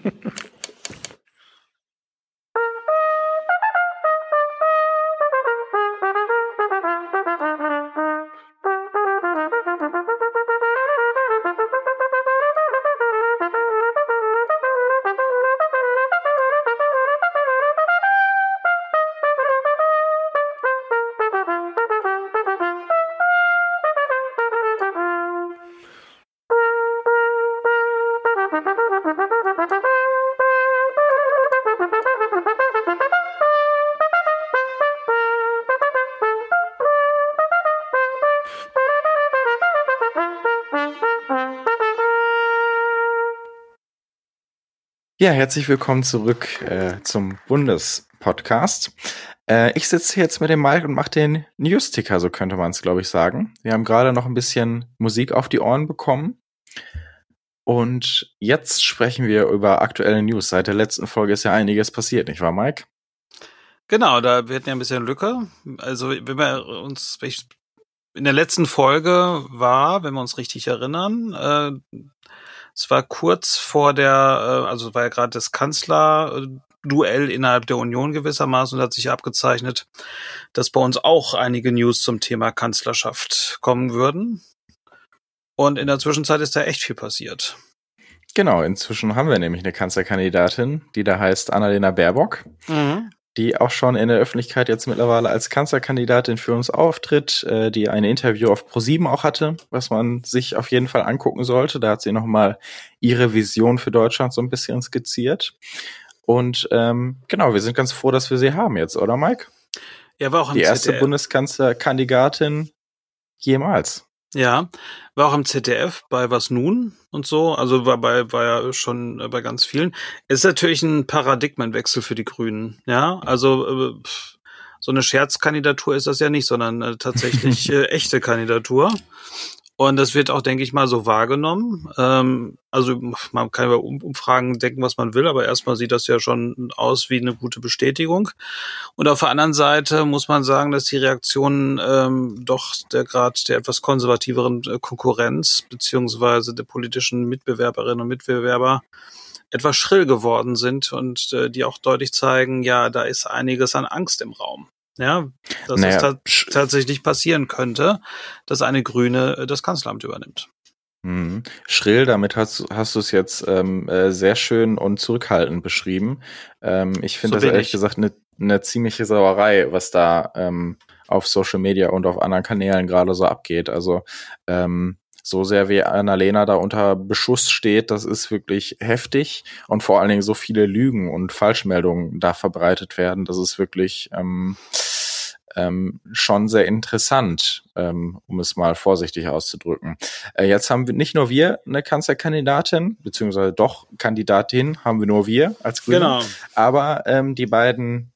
Ja, herzlich willkommen zurück äh, zum Bundespodcast. Äh, ich sitze jetzt mit dem Mike und mache den News-Ticker, so könnte man es, glaube ich, sagen. Wir haben gerade noch ein bisschen Musik auf die Ohren bekommen. Und jetzt sprechen wir über aktuelle News. Seit der letzten Folge ist ja einiges passiert, nicht wahr, Mike? Genau, da wird ja ein bisschen Lücke. Also, wenn wir uns in der letzten Folge war, wenn wir uns richtig erinnern, äh, war kurz vor der, äh, also war ja gerade das Kanzler-Duell innerhalb der Union gewissermaßen und hat sich abgezeichnet, dass bei uns auch einige News zum Thema Kanzlerschaft kommen würden. Und in der Zwischenzeit ist da echt viel passiert. Genau, inzwischen haben wir nämlich eine Kanzlerkandidatin, die da heißt Annalena Baerbock. Mhm. Die auch schon in der Öffentlichkeit jetzt mittlerweile als Kanzlerkandidatin für uns auftritt, äh, die ein Interview auf ProSieben auch hatte, was man sich auf jeden Fall angucken sollte. Da hat sie nochmal ihre Vision für Deutschland so ein bisschen skizziert. Und ähm, genau, wir sind ganz froh, dass wir sie haben jetzt, oder Mike? Ja, war auch die erste ZDF. Bundeskanzlerkandidatin jemals. Ja, war auch im ZDF bei Was nun und so, also war bei war ja schon äh, bei ganz vielen. Es ist natürlich ein Paradigmenwechsel für die Grünen, ja, also äh, so eine Scherzkandidatur ist das ja nicht, sondern äh, tatsächlich äh, echte Kandidatur. Und das wird auch, denke ich mal, so wahrgenommen. Ähm, also man kann über Umfragen denken, was man will, aber erstmal sieht das ja schon aus wie eine gute Bestätigung. Und auf der anderen Seite muss man sagen, dass die Reaktionen ähm, doch der Grad der etwas konservativeren äh, Konkurrenz beziehungsweise der politischen Mitbewerberinnen und Mitbewerber etwas schrill geworden sind und äh, die auch deutlich zeigen, ja, da ist einiges an Angst im Raum. Ja, dass naja, es ta tatsächlich passieren könnte, dass eine Grüne äh, das Kanzleramt übernimmt. Mhm. Schrill, damit hast, hast du es jetzt ähm, äh, sehr schön und zurückhaltend beschrieben. Ähm, ich finde so das ehrlich gesagt eine ne ziemliche Sauerei, was da ähm, auf Social Media und auf anderen Kanälen gerade so abgeht. Also ähm, so sehr wie Annalena da unter Beschuss steht, das ist wirklich heftig und vor allen Dingen so viele Lügen und Falschmeldungen da verbreitet werden, das ist wirklich ähm, ähm, schon sehr interessant, ähm, um es mal vorsichtig auszudrücken. Äh, jetzt haben wir nicht nur wir eine Kanzlerkandidatin, beziehungsweise doch Kandidatin haben wir nur wir als Grüne, genau. aber ähm, die beiden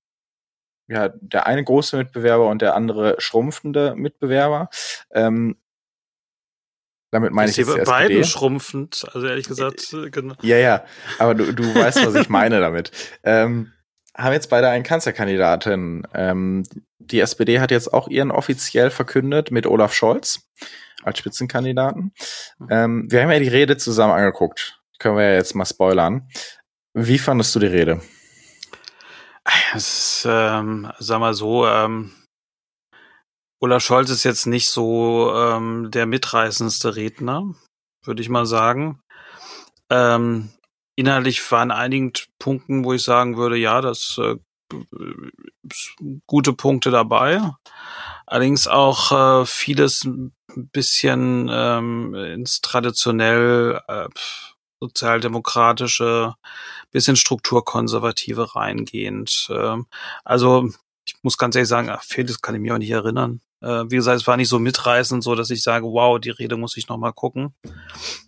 ja, der eine große Mitbewerber und der andere schrumpfende Mitbewerber. Ähm, damit meine ich jetzt die beiden schrumpfend, also ehrlich gesagt. Äh, genau. Ja, ja, aber du, du weißt, was ich meine damit. Ähm, haben jetzt beide einen Kanzlerkandidaten. Ähm, die SPD hat jetzt auch ihren offiziell verkündet mit Olaf Scholz als Spitzenkandidaten. Ähm, wir haben ja die Rede zusammen angeguckt. Können wir ja jetzt mal spoilern. Wie fandest du die Rede? Es ähm, sag mal so, ähm, Olaf Scholz ist jetzt nicht so ähm, der mitreißendste Redner, würde ich mal sagen. Ähm, inhaltlich waren einigen Punkten, wo ich sagen würde, ja, das äh, gute Punkte dabei. Allerdings auch äh, vieles ein bisschen ähm, ins traditionell äh, sozialdemokratische, bisschen strukturkonservative reingehend. Ähm, also ich muss ganz ehrlich sagen, ach, vieles kann ich mich auch nicht erinnern. Äh, wie gesagt, es war nicht so mitreißend, so dass ich sage, wow, die Rede muss ich noch mal gucken.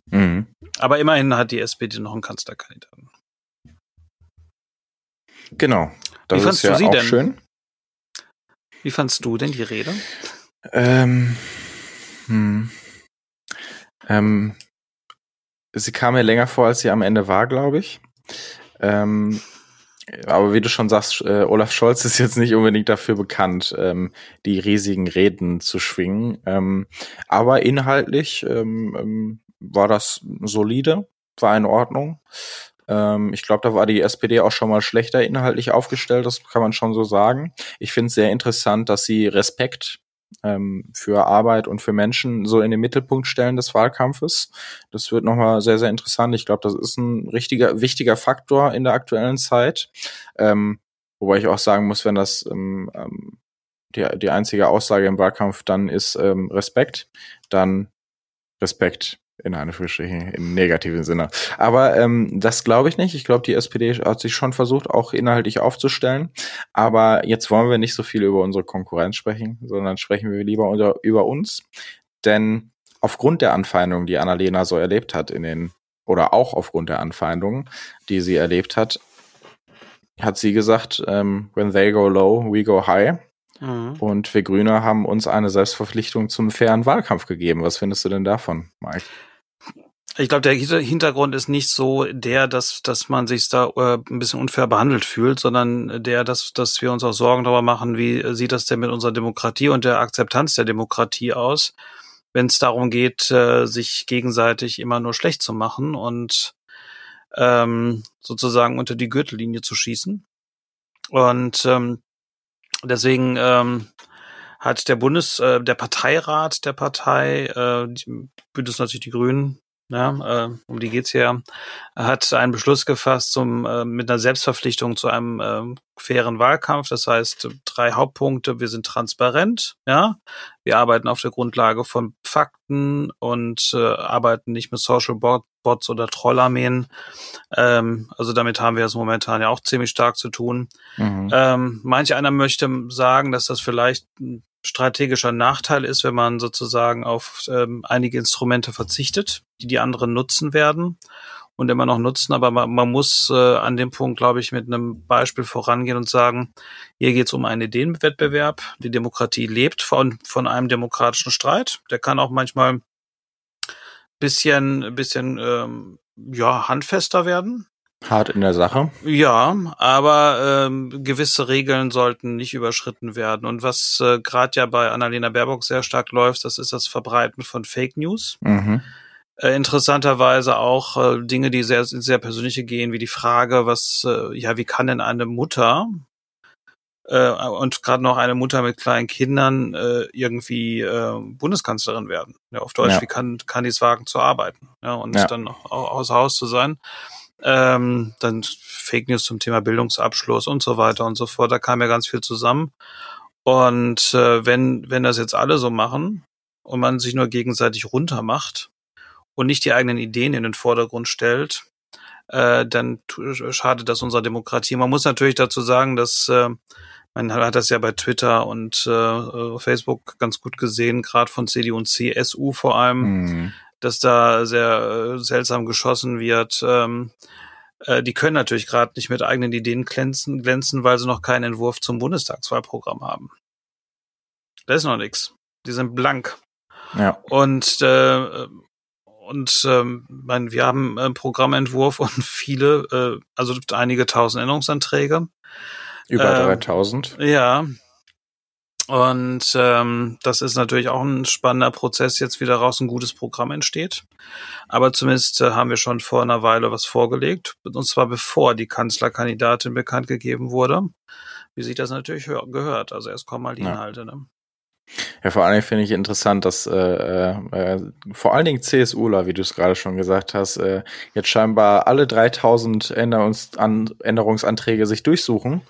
Mhm. Aber immerhin hat die SPD noch einen Kanzlerkandidaten. Genau. Das Wie fandst ja du sie denn? schön. Wie fandst du denn die Rede? Ähm, hm. ähm, sie kam mir länger vor, als sie am Ende war, glaube ich. Ähm, aber wie du schon sagst, äh, Olaf Scholz ist jetzt nicht unbedingt dafür bekannt, ähm, die riesigen Reden zu schwingen. Ähm, aber inhaltlich ähm, ähm war das solide, war in Ordnung. Ähm, ich glaube, da war die SPD auch schon mal schlechter inhaltlich aufgestellt, das kann man schon so sagen. Ich finde es sehr interessant, dass sie Respekt ähm, für Arbeit und für Menschen so in den Mittelpunkt stellen des Wahlkampfes. Das wird nochmal sehr, sehr interessant. Ich glaube, das ist ein richtiger, wichtiger Faktor in der aktuellen Zeit. Ähm, wobei ich auch sagen muss, wenn das ähm, ähm die, die einzige Aussage im Wahlkampf dann ist ähm, Respekt, dann Respekt in Anführungsstrichen, im negativen Sinne. Aber ähm, das glaube ich nicht. Ich glaube, die SPD hat sich schon versucht, auch inhaltlich aufzustellen. Aber jetzt wollen wir nicht so viel über unsere Konkurrenz sprechen, sondern sprechen wir lieber unter, über uns. Denn aufgrund der Anfeindungen, die Annalena so erlebt hat in den, oder auch aufgrund der Anfeindungen, die sie erlebt hat, hat sie gesagt, ähm, when they go low, we go high. Mhm. Und wir Grüne haben uns eine Selbstverpflichtung zum fairen Wahlkampf gegeben. Was findest du denn davon, Mike? Ich glaube, der Hintergrund ist nicht so der, dass, dass man sich da äh, ein bisschen unfair behandelt fühlt, sondern der, dass, dass wir uns auch Sorgen darüber machen, wie sieht das denn mit unserer Demokratie und der Akzeptanz der Demokratie aus, wenn es darum geht, äh, sich gegenseitig immer nur schlecht zu machen und ähm, sozusagen unter die Gürtellinie zu schießen. Und ähm, deswegen ähm, hat der Bundes, äh, der Parteirat der Partei, äh, Bündnis natürlich die Grünen, ja, äh, um die geht's hier, hat einen Beschluss gefasst zum, äh, mit einer Selbstverpflichtung zu einem äh, fairen Wahlkampf. Das heißt, drei Hauptpunkte. Wir sind transparent, ja. Wir arbeiten auf der Grundlage von Fakten und äh, arbeiten nicht mit Social Bots oder Trollarmeen. Ähm, also damit haben wir es momentan ja auch ziemlich stark zu tun. Mhm. Ähm, manch einer möchte sagen, dass das vielleicht strategischer Nachteil ist, wenn man sozusagen auf ähm, einige Instrumente verzichtet, die die anderen nutzen werden und immer noch nutzen. Aber man, man muss äh, an dem Punkt, glaube ich, mit einem Beispiel vorangehen und sagen, hier geht es um einen Ideenwettbewerb. Die Demokratie lebt von, von einem demokratischen Streit. Der kann auch manchmal bisschen, bisschen ähm, ja, handfester werden. Hart in der Sache. Ja, aber ähm, gewisse Regeln sollten nicht überschritten werden. Und was äh, gerade ja bei Annalena Baerbock sehr stark läuft, das ist das Verbreiten von Fake News. Mhm. Äh, interessanterweise auch äh, Dinge, die sehr sehr persönliche gehen, wie die Frage, was äh, ja, wie kann denn eine Mutter äh, und gerade noch eine Mutter mit kleinen Kindern äh, irgendwie äh, Bundeskanzlerin werden? Ja, auf Deutsch, ja. wie kann kann die es wagen zu arbeiten? Ja, und ja. dann auch außer Haus zu sein ähm, dann Fake News zum Thema Bildungsabschluss und so weiter und so fort. Da kam ja ganz viel zusammen. Und äh, wenn, wenn das jetzt alle so machen und man sich nur gegenseitig runtermacht und nicht die eigenen Ideen in den Vordergrund stellt, äh, dann schadet das unserer Demokratie. Man muss natürlich dazu sagen, dass äh, man hat das ja bei Twitter und äh, Facebook ganz gut gesehen, gerade von CDU und CSU vor allem, mhm dass da sehr äh, seltsam geschossen wird. Ähm, äh, die können natürlich gerade nicht mit eigenen Ideen glänzen, glänzen, weil sie noch keinen Entwurf zum Bundestagswahlprogramm haben. Da ist noch nichts. Die sind blank. Ja. Und äh, und ähm, mein, wir haben einen Programmentwurf und viele, äh, also einige tausend Änderungsanträge. Über 3000. Ähm, ja, und ähm, das ist natürlich auch ein spannender Prozess, jetzt wieder raus ein gutes Programm entsteht. Aber zumindest äh, haben wir schon vor einer Weile was vorgelegt, und zwar bevor die Kanzlerkandidatin bekannt gegeben wurde, wie sich das natürlich gehört. Also erst kommen mal die ja. Inhalte. Ne? Ja, vor allen Dingen finde ich interessant, dass äh, äh, vor allen Dingen CSUler, wie du es gerade schon gesagt hast, äh, jetzt scheinbar alle 3000 Änderungs Änderungsanträge sich durchsuchen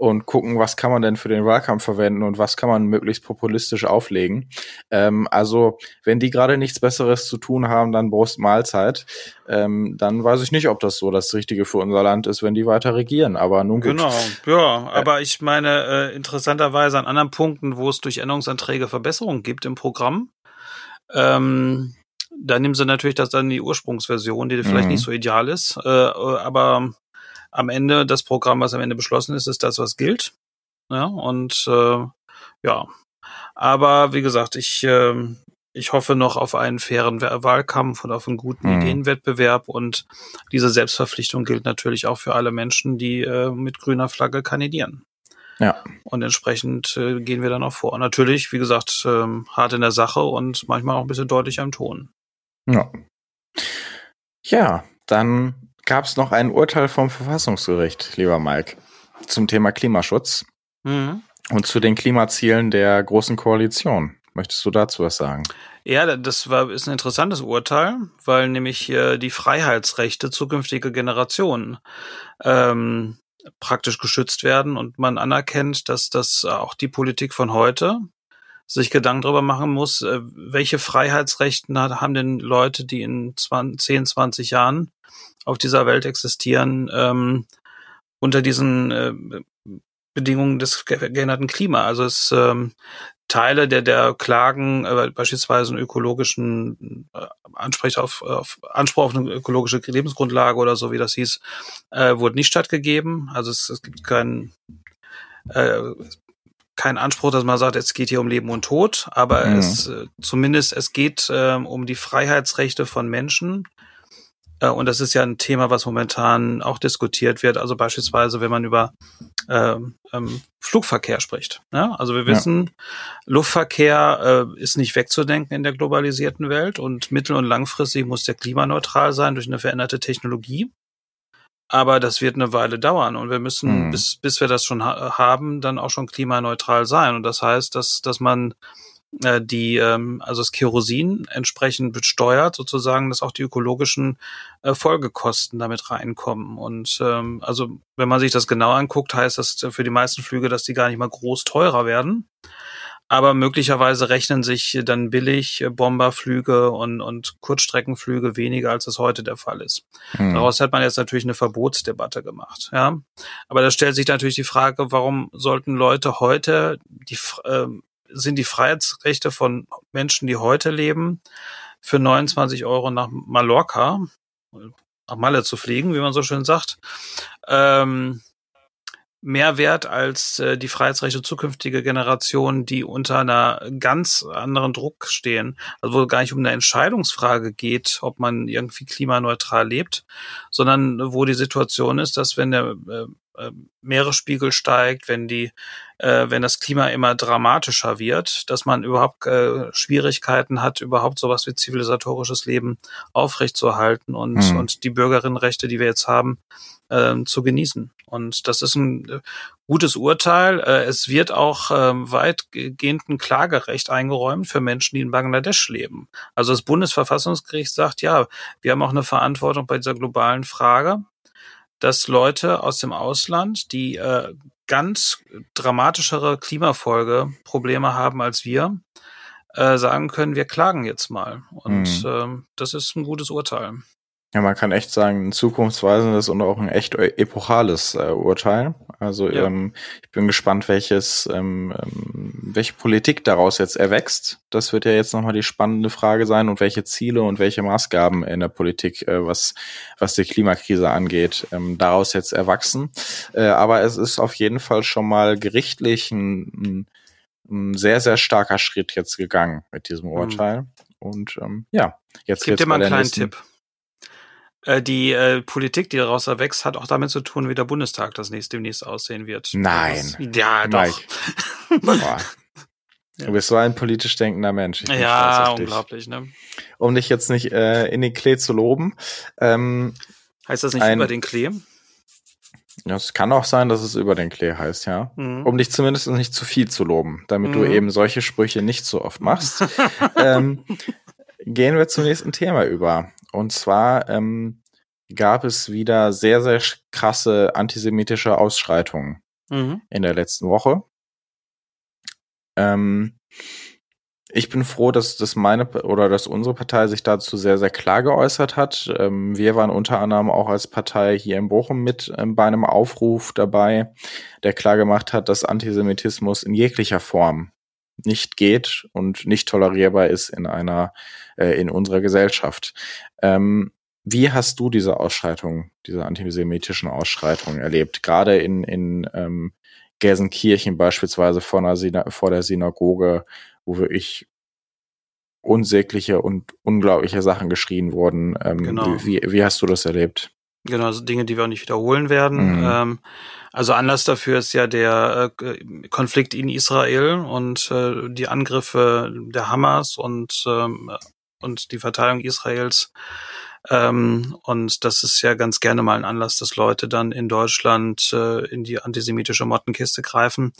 und gucken, was kann man denn für den Wahlkampf verwenden und was kann man möglichst populistisch auflegen. Ähm, also, wenn die gerade nichts Besseres zu tun haben, dann Brust Mahlzeit. Ähm, dann weiß ich nicht, ob das so das Richtige für unser Land ist, wenn die weiter regieren. Aber nun gut. Genau, ja. Aber ich meine, äh, interessanterweise an anderen Punkten, wo es durch Änderungsanträge Verbesserungen gibt im Programm, ähm, da nehmen sie natürlich das dann die Ursprungsversion, die vielleicht mhm. nicht so ideal ist. Äh, aber am Ende, das Programm, was am Ende beschlossen ist, ist das, was gilt. Ja, und äh, ja. Aber wie gesagt, ich, äh, ich hoffe noch auf einen fairen Wahlkampf und auf einen guten mhm. Ideenwettbewerb. Und diese Selbstverpflichtung gilt natürlich auch für alle Menschen, die äh, mit grüner Flagge kandidieren. Ja. Und entsprechend äh, gehen wir dann auch vor. Natürlich, wie gesagt, ähm, hart in der Sache und manchmal auch ein bisschen deutlicher im Ton. Ja. Ja, dann gab es noch ein Urteil vom Verfassungsgericht, lieber Mike, zum Thema Klimaschutz mhm. und zu den Klimazielen der Großen Koalition. Möchtest du dazu was sagen? Ja, das war, ist ein interessantes Urteil, weil nämlich äh, die Freiheitsrechte zukünftiger Generationen ähm, praktisch geschützt werden und man anerkennt, dass das auch die Politik von heute sich Gedanken darüber machen muss, äh, welche Freiheitsrechten haben denn Leute, die in 20, 10, 20 Jahren auf dieser Welt existieren, ähm, unter diesen äh, Bedingungen des geänderten Klima. Also es ähm, Teile der der Klagen, äh, beispielsweise einen ökologischen äh, Ansprech auf, auf Anspruch auf eine ökologische Lebensgrundlage oder so, wie das hieß, äh, wurde nicht stattgegeben. Also es, es gibt keinen äh, kein Anspruch, dass man sagt, es geht hier um Leben und Tod, aber mhm. es äh, zumindest es geht äh, um die Freiheitsrechte von Menschen, und das ist ja ein Thema, was momentan auch diskutiert wird. Also beispielsweise, wenn man über ähm, ähm, Flugverkehr spricht. Ja? Also wir wissen, ja. Luftverkehr äh, ist nicht wegzudenken in der globalisierten Welt und mittel- und langfristig muss der klimaneutral sein durch eine veränderte Technologie. Aber das wird eine Weile dauern und wir müssen, mhm. bis, bis wir das schon ha haben, dann auch schon klimaneutral sein. Und das heißt, dass, dass man äh, die ähm, also das Kerosin entsprechend besteuert, sozusagen, dass auch die ökologischen äh, Folgekosten damit reinkommen. Und ähm, also wenn man sich das genau anguckt, heißt das für die meisten Flüge, dass die gar nicht mal groß teurer werden. Aber möglicherweise rechnen sich dann billig Bomberflüge und, und Kurzstreckenflüge weniger, als es heute der Fall ist. Hm. Daraus hat man jetzt natürlich eine Verbotsdebatte gemacht. Ja, aber da stellt sich natürlich die Frage, warum sollten Leute heute die äh, sind die Freiheitsrechte von Menschen, die heute leben, für 29 Euro nach Mallorca, nach Malle zu fliegen, wie man so schön sagt, ähm, mehr wert als äh, die Freiheitsrechte zukünftige Generationen, die unter einer ganz anderen Druck stehen. Also wo gar nicht um eine Entscheidungsfrage geht, ob man irgendwie klimaneutral lebt, sondern wo die Situation ist, dass wenn der äh, äh, Meeresspiegel steigt, wenn die, äh, wenn das Klima immer dramatischer wird, dass man überhaupt äh, Schwierigkeiten hat, überhaupt sowas wie zivilisatorisches Leben aufrechtzuerhalten und, mhm. und die Bürgerinnenrechte, die wir jetzt haben, äh, zu genießen. Und das ist ein äh, gutes Urteil. Äh, es wird auch äh, weitgehend ein Klagerecht eingeräumt für Menschen, die in Bangladesch leben. Also das Bundesverfassungsgericht sagt, ja, wir haben auch eine Verantwortung bei dieser globalen Frage dass Leute aus dem Ausland, die äh, ganz dramatischere Klimafolge Probleme haben als wir, äh, sagen können, wir klagen jetzt mal. Und mhm. ähm, das ist ein gutes Urteil. Ja, man kann echt sagen, ein zukunftsweisendes und auch ein echt epochales äh, Urteil. Also ja. ähm, ich bin gespannt, welches, ähm, ähm, welche Politik daraus jetzt erwächst. Das wird ja jetzt nochmal die spannende Frage sein und welche Ziele und welche Maßgaben in der Politik, äh, was, was die Klimakrise angeht, ähm, daraus jetzt erwachsen. Äh, aber es ist auf jeden Fall schon mal gerichtlich ein, ein sehr, sehr starker Schritt jetzt gegangen mit diesem mhm. Urteil. Mhm. Und ähm, ja, jetzt gibt dir mal einen kleinen nächsten, Tipp. Äh, die äh, Politik, die daraus erwächst, hat auch damit zu tun, wie der Bundestag das nächste, demnächst aussehen wird. Nein. Das, ja, doch. Du bist so ein politisch denkender Mensch. ja, unglaublich, ne? Um dich jetzt nicht äh, in den Klee zu loben. Ähm, heißt das nicht ein, über den Klee? Ja, es kann auch sein, dass es über den Klee heißt, ja. Mhm. Um dich zumindest nicht zu viel zu loben, damit mhm. du eben solche Sprüche nicht so oft machst. ähm, gehen wir zum nächsten Thema über. Und zwar ähm, gab es wieder sehr, sehr krasse antisemitische Ausschreitungen mhm. in der letzten Woche. Ähm, ich bin froh, dass dass meine oder dass unsere Partei sich dazu sehr, sehr klar geäußert hat. Ähm, wir waren unter anderem auch als Partei hier in Bochum mit ähm, bei einem Aufruf dabei, der klar gemacht hat, dass Antisemitismus in jeglicher Form nicht geht und nicht tolerierbar ist in einer, äh, in unserer Gesellschaft. Ähm, wie hast du diese Ausschreitung, diese antisemitischen Ausschreitungen erlebt? Gerade in, in ähm, Gelsenkirchen beispielsweise vor, einer vor der Synagoge, wo wirklich unsägliche und unglaubliche Sachen geschrien wurden. Ähm, genau. wie, wie hast du das erlebt? Genau, also Dinge, die wir auch nicht wiederholen werden. Mhm. Ähm, also Anlass dafür ist ja der äh, Konflikt in Israel und äh, die Angriffe der Hamas und ähm, und die Verteilung Israels. Ähm, und das ist ja ganz gerne mal ein Anlass, dass Leute dann in Deutschland äh, in die antisemitische Mottenkiste greifen.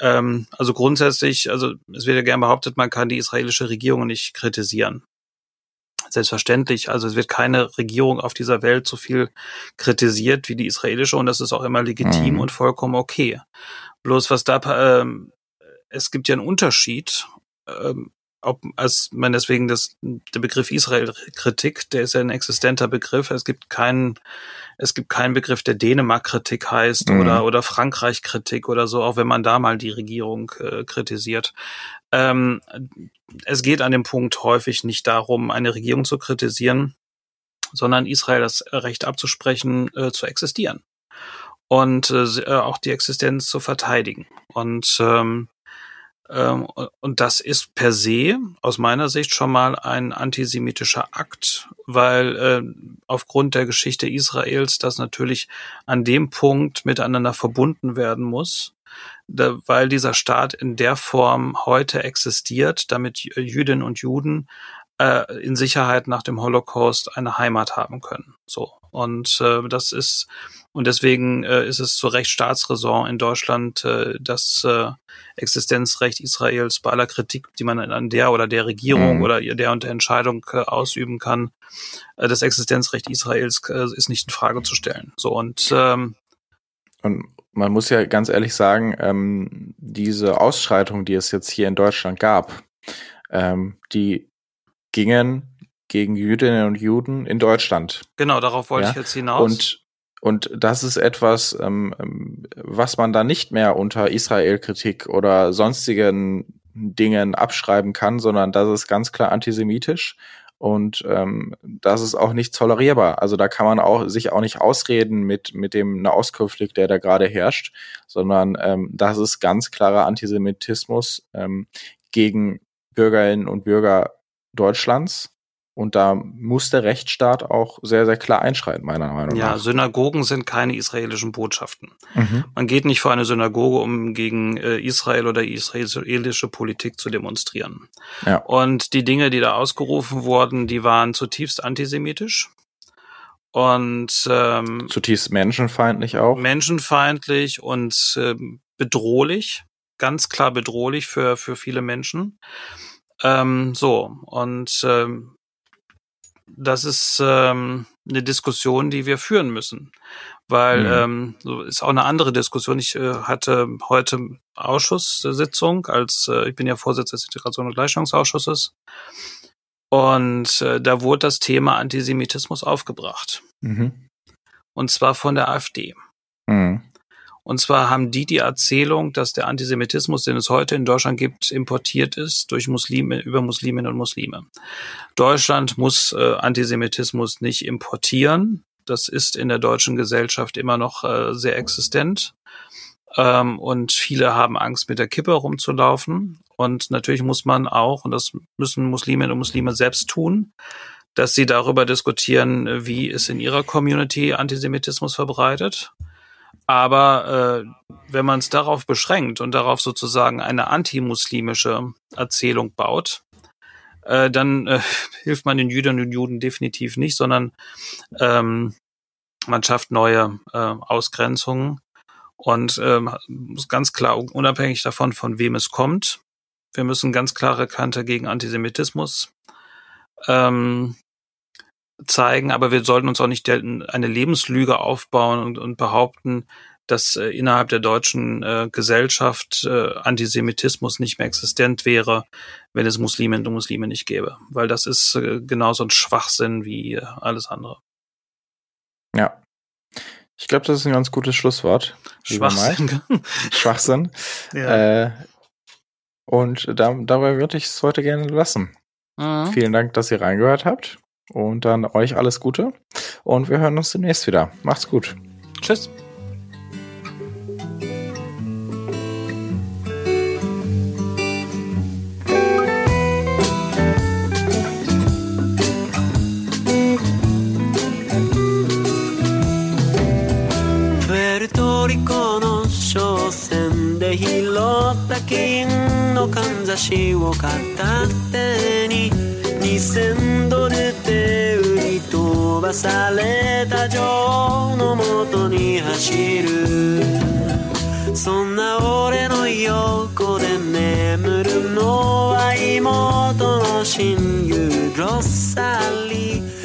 Ähm, also grundsätzlich, also es wird ja gern behauptet, man kann die israelische Regierung nicht kritisieren. Selbstverständlich, also es wird keine Regierung auf dieser Welt so viel kritisiert wie die israelische und das ist auch immer legitim mhm. und vollkommen okay. Bloß was da, ähm, es gibt ja einen Unterschied, ähm, ob als man deswegen das der Begriff Israel-Kritik, der ist ja ein existenter Begriff. Es gibt keinen, es gibt keinen Begriff, der Dänemark-Kritik heißt mhm. oder oder Frankreich-Kritik oder so, auch wenn man da mal die Regierung äh, kritisiert. Ähm, es geht an dem Punkt häufig nicht darum, eine Regierung zu kritisieren, sondern Israel das Recht abzusprechen, äh, zu existieren und äh, auch die Existenz zu verteidigen. Und ähm, ähm, und das ist per se aus meiner Sicht schon mal ein antisemitischer Akt, weil äh, aufgrund der Geschichte Israels das natürlich an dem Punkt miteinander verbunden werden muss, da, weil dieser Staat in der Form heute existiert, damit Jüdinnen und Juden äh, in Sicherheit nach dem Holocaust eine Heimat haben können. So. Und äh, das ist und deswegen äh, ist es zu Recht Staatsräson in Deutschland, äh, das äh, Existenzrecht Israels bei aller Kritik, die man an der oder der Regierung mhm. oder der und der Entscheidung äh, ausüben kann, äh, das Existenzrecht Israels äh, ist nicht in Frage zu stellen. So und ähm, und man muss ja ganz ehrlich sagen, ähm, diese Ausschreitung, die es jetzt hier in Deutschland gab, ähm, die gingen gegen Jüdinnen und Juden in Deutschland. Genau, darauf wollte ja? ich jetzt hinaus. Und und das ist etwas, ähm, ähm, was man da nicht mehr unter Israel-Kritik oder sonstigen Dingen abschreiben kann, sondern das ist ganz klar antisemitisch und ähm, das ist auch nicht tolerierbar. Also da kann man auch sich auch nicht ausreden mit mit dem Nahostkonflikt, der da gerade herrscht, sondern ähm, das ist ganz klarer Antisemitismus ähm, gegen Bürgerinnen und Bürger Deutschlands und da muss der Rechtsstaat auch sehr, sehr klar einschreiten, meiner Meinung ja, nach. Ja, Synagogen sind keine israelischen Botschaften. Mhm. Man geht nicht vor eine Synagoge, um gegen äh, Israel oder israelische Politik zu demonstrieren. Ja. Und die Dinge, die da ausgerufen wurden, die waren zutiefst antisemitisch. Und ähm, zutiefst menschenfeindlich auch. Menschenfeindlich und äh, bedrohlich, ganz klar bedrohlich für, für viele Menschen. Ähm, so, und ähm, das ist ähm, eine Diskussion, die wir führen müssen. Weil mhm. ähm, ist auch eine andere Diskussion. Ich äh, hatte heute Ausschusssitzung, als äh, ich bin ja Vorsitzender des Integration- und Gleichstellungsausschusses. Und äh, da wurde das Thema Antisemitismus aufgebracht. Mhm. Und zwar von der AfD. Mhm. Und zwar haben die die Erzählung, dass der Antisemitismus, den es heute in Deutschland gibt, importiert ist durch Muslime, über Musliminnen und Muslime. Deutschland muss äh, Antisemitismus nicht importieren. Das ist in der deutschen Gesellschaft immer noch äh, sehr existent. Ähm, und viele haben Angst, mit der Kippe rumzulaufen. Und natürlich muss man auch, und das müssen Musliminnen und Muslime selbst tun, dass sie darüber diskutieren, wie ist in ihrer Community Antisemitismus verbreitet aber äh, wenn man es darauf beschränkt und darauf sozusagen eine antimuslimische Erzählung baut, äh, dann äh, hilft man den Jüdinnen und Juden definitiv nicht, sondern ähm, man schafft neue äh, Ausgrenzungen und äh, muss ganz klar, unabhängig davon, von wem es kommt, wir müssen ganz klare Kante gegen Antisemitismus ähm, zeigen, aber wir sollten uns auch nicht eine Lebenslüge aufbauen und, und behaupten, dass äh, innerhalb der deutschen äh, Gesellschaft äh, Antisemitismus nicht mehr existent wäre, wenn es Musliminnen und Muslime nicht gäbe. Weil das ist äh, genauso ein Schwachsinn wie äh, alles andere. Ja. Ich glaube, das ist ein ganz gutes Schlusswort. Schwachsinn. Schwachsinn. Ja. Äh, und da, dabei würde ich es heute gerne lassen. Mhm. Vielen Dank, dass ihr reingehört habt. Und dann euch alles Gute. Und wir hören uns demnächst wieder. Macht's gut. Tschüss.金のかんざしを片手に 2000ドルで売り飛ばされた女王のもとに走る。そんな俺の横で眠るのは妹の親友ロッサリー。